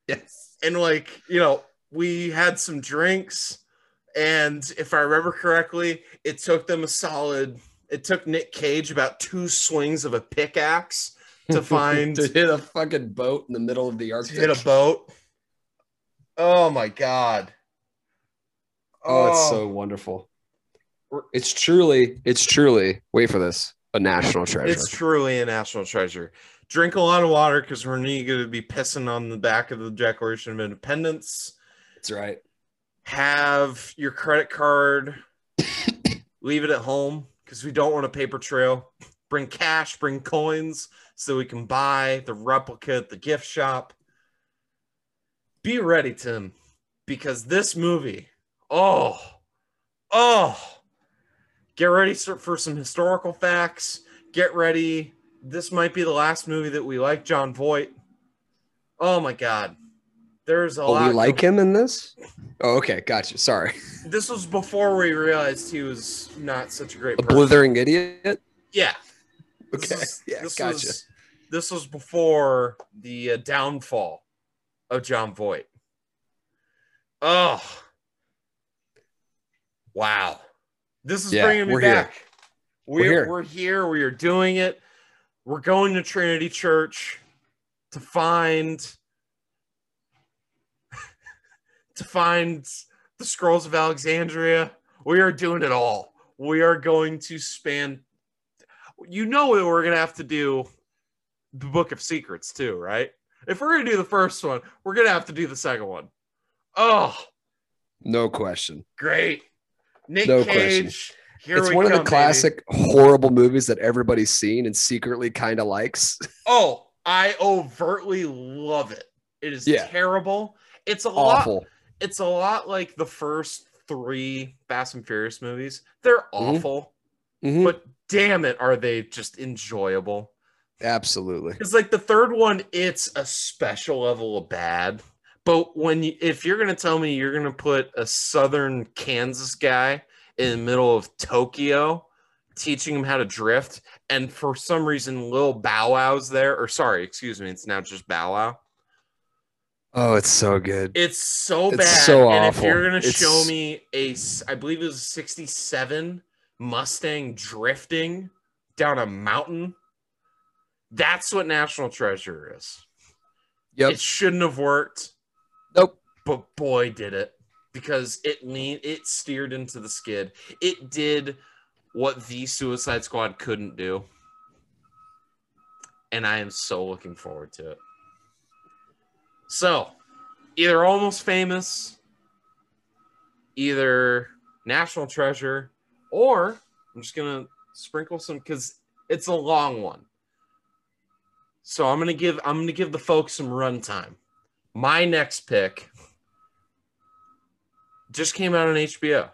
Yes. And, like, you know, we had some drinks. And if I remember correctly, it took them a solid, it took Nick Cage about two swings of a pickaxe to find, to hit a fucking boat in the middle of the Arctic. hit a boat. Oh my God. Oh, it's so oh. wonderful. It's truly, it's truly, wait for this, a national treasure. It's truly a national treasure. Drink a lot of water because we're going to be pissing on the back of the Declaration of Independence. That's right. Have your credit card, leave it at home because we don't want a paper trail. Bring cash, bring coins so we can buy the replica at the gift shop. Be ready, Tim, because this movie, oh, oh, get ready for for some historical facts. Get ready. This might be the last movie that we like Jon Voight. Oh my God. There's a Oh, lot. we like him in this? Oh, okay. Gotcha. Sorry. This was before we realized he was not such a great A person. blithering idiot? Yeah. This Okay. was- yeah, this gotcha. was this was before the uh, downfall of Jon Voight. Oh, wow! This is Yeah, bringing me we're here. back. We're We're here. we're here. We are doing it. We're going to Trinity Church to find to find the scrolls of Alexandria. We are doing it all. We are going to span. You know what we're gonna have to do the Book of Secrets too, right? If we're gonna do the first one, we're gonna have to do the second one. Oh, no question. great! Nick No question. Cage. Here it's one of the come, baby. classic horrible movies that everybody's seen and secretly kind of likes. Oh, I overtly love it. It is Yeah. terrible. It's a lot. It's a lot like the first three Fast and Furious movies. They're Mhm. awful, Mhm. but damn it, are they just enjoyable? Absolutely. It's like the third one. It's a special level of bad. But when you, if you're gonna tell me you're gonna put a Southern Kansas guy in the middle of Tokyo, teaching him how to drift, and for some reason Lil Bow Wow's there, or sorry, excuse me, it's now just Bow Wow. Oh, it's so good. It's so It's bad. so and if you're gonna It's- show me a, I believe it was a '67 Mustang drifting down a mountain, that's what National Treasure is. Yep. It shouldn't have worked, Nope. but boy, did it because it lean it steered into the skid. It did what the Suicide Squad couldn't do, and I am so looking forward to it. So, either almost famous, either national treasure, or I'm just gonna sprinkle some because it's a long one. So I'm gonna give I'm gonna give the folks some runtime. My next pick just came out on HBO.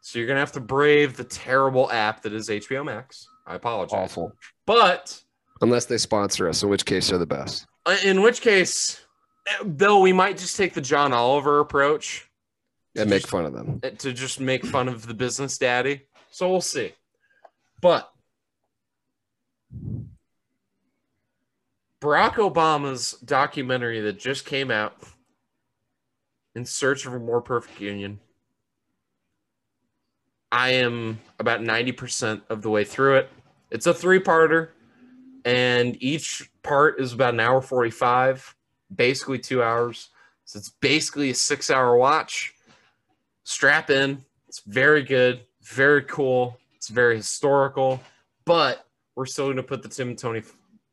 So you're gonna have to brave the terrible app that is HBO Max. I apologize. Awful. But Unless they sponsor us, in which case they're the best. Uh, in which case, though we might just take the John Oliver approach And make fun of them. eh, to just make fun of the business daddy. So we'll see. But Barack Obama's documentary that just came out, In Search of a More Perfect Union. I am about 90% of the way through it. It's a three parter, and each part is about an hour 45, basically two hours. So it's basically a six hour watch. Strap in. It's very good, very cool. It's very historical, but we're still going to put the Tim and Tony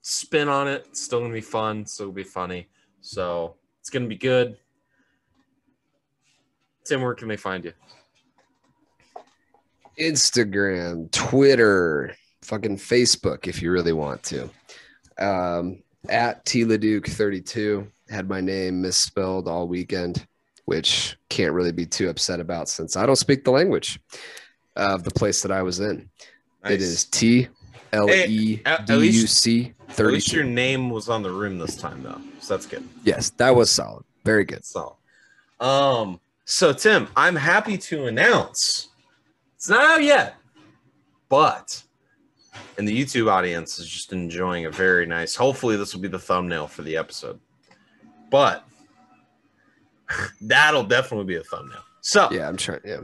spin on it. It's still going to be fun. Still gonna be funny. So it's going to be good. Tim, where can they find you? Instagram, Twitter, fucking Facebook if you really want to. Um, at TLeduc32 had my name misspelled all weekend, which can't really be too upset about since I don't speak the language of the place that I was in. It Nice. is T L E D U C At least your name was on the room this time, though, so that's good. Yes, that was solid. Very good. Solid. um, so Tim, I'm happy to announce it's not out yet, but and the YouTube audience is just enjoying a very nice. Hopefully, this will be the thumbnail for the episode, but that'll definitely be a thumbnail. So, Yeah, I'm trying. Yeah.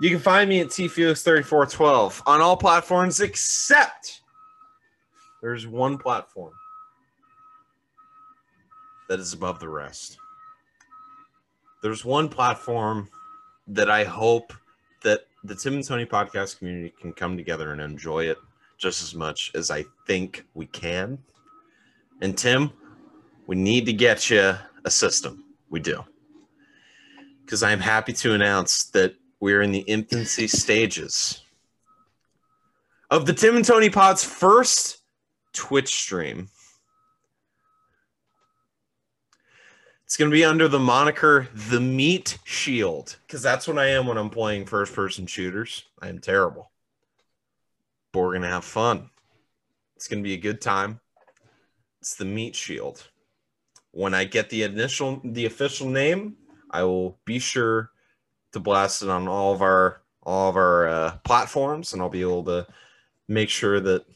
you can find me at tfelix3412 on all platforms except there's one platform that is above the rest. There's one platform that I hope that the Tim and Tony podcast community can come together and enjoy it just as much as I think we can. And Tim, we need to get you a system. We do. Because I'm happy to announce that we're in the infancy stages of the Tim and Tony Pod's first Twitch stream. It's going to be under the moniker The Meat Shield because that's what I am when I'm playing first person shooters. I am terrible. But we're going to have fun. It's going to be a good time. It's The Meat Shield. When I get the initial, the official name, I will be sure to blast it on all of our all of our uh, platforms, and I'll be able to make sure that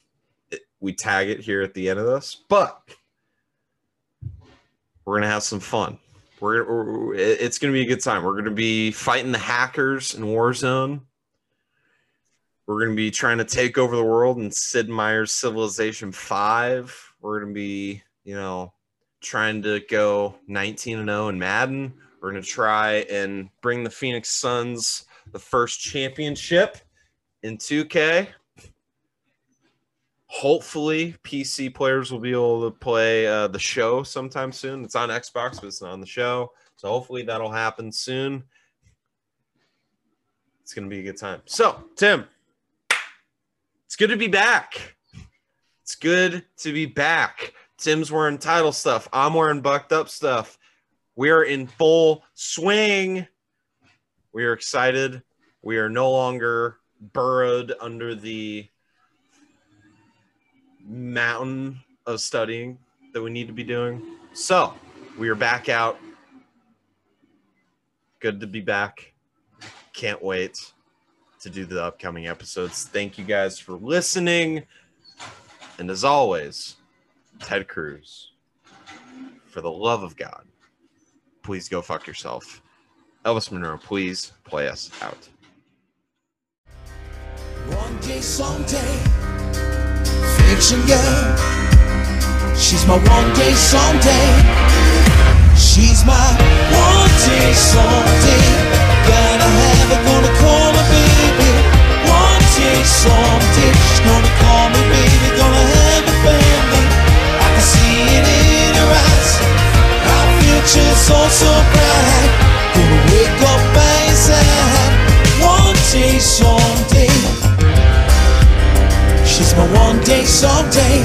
it, we tag it here at the end of this. But we're gonna have some fun. We're, we're it's gonna be a good time. We're gonna be fighting the hackers in Warzone. We're gonna be trying to take over the world in Sid Meier's Civilization Five. We're gonna be, you know, trying to go 19 and 0 in Madden. We're gonna try and bring the Phoenix Suns the first championship in 2K. Hopefully, PC players will be able to play uh, the show sometime soon. It's on Xbox, but it's not on the show. So hopefully that'll happen soon. It's gonna be a good time. So, Tim, it's good to be back. It's good to be back. Tim's wearing Tydal stuff. I'm wearing bucked up stuff. We're in full swing. We are excited. We are no longer burrowed under the mountain of studying that we need to be doing. So we are back out. Good to be back. Can't wait to do the upcoming episodes. Thank you guys for listening. And as always, Ted Cruz, for the love of God, please go fuck yourself. Elvis Monroe, please play us out. One day, someday, fiction girl. She's my one day, someday. She's my one day, someday. Someday. She's gonna call me baby, gonna have a family. I can see it in her eyes. Our future's so, so bright. Gonna wake up by his side. One day, someday. She's my one day, someday.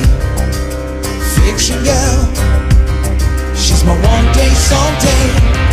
Fiction girl. She's my one day, someday.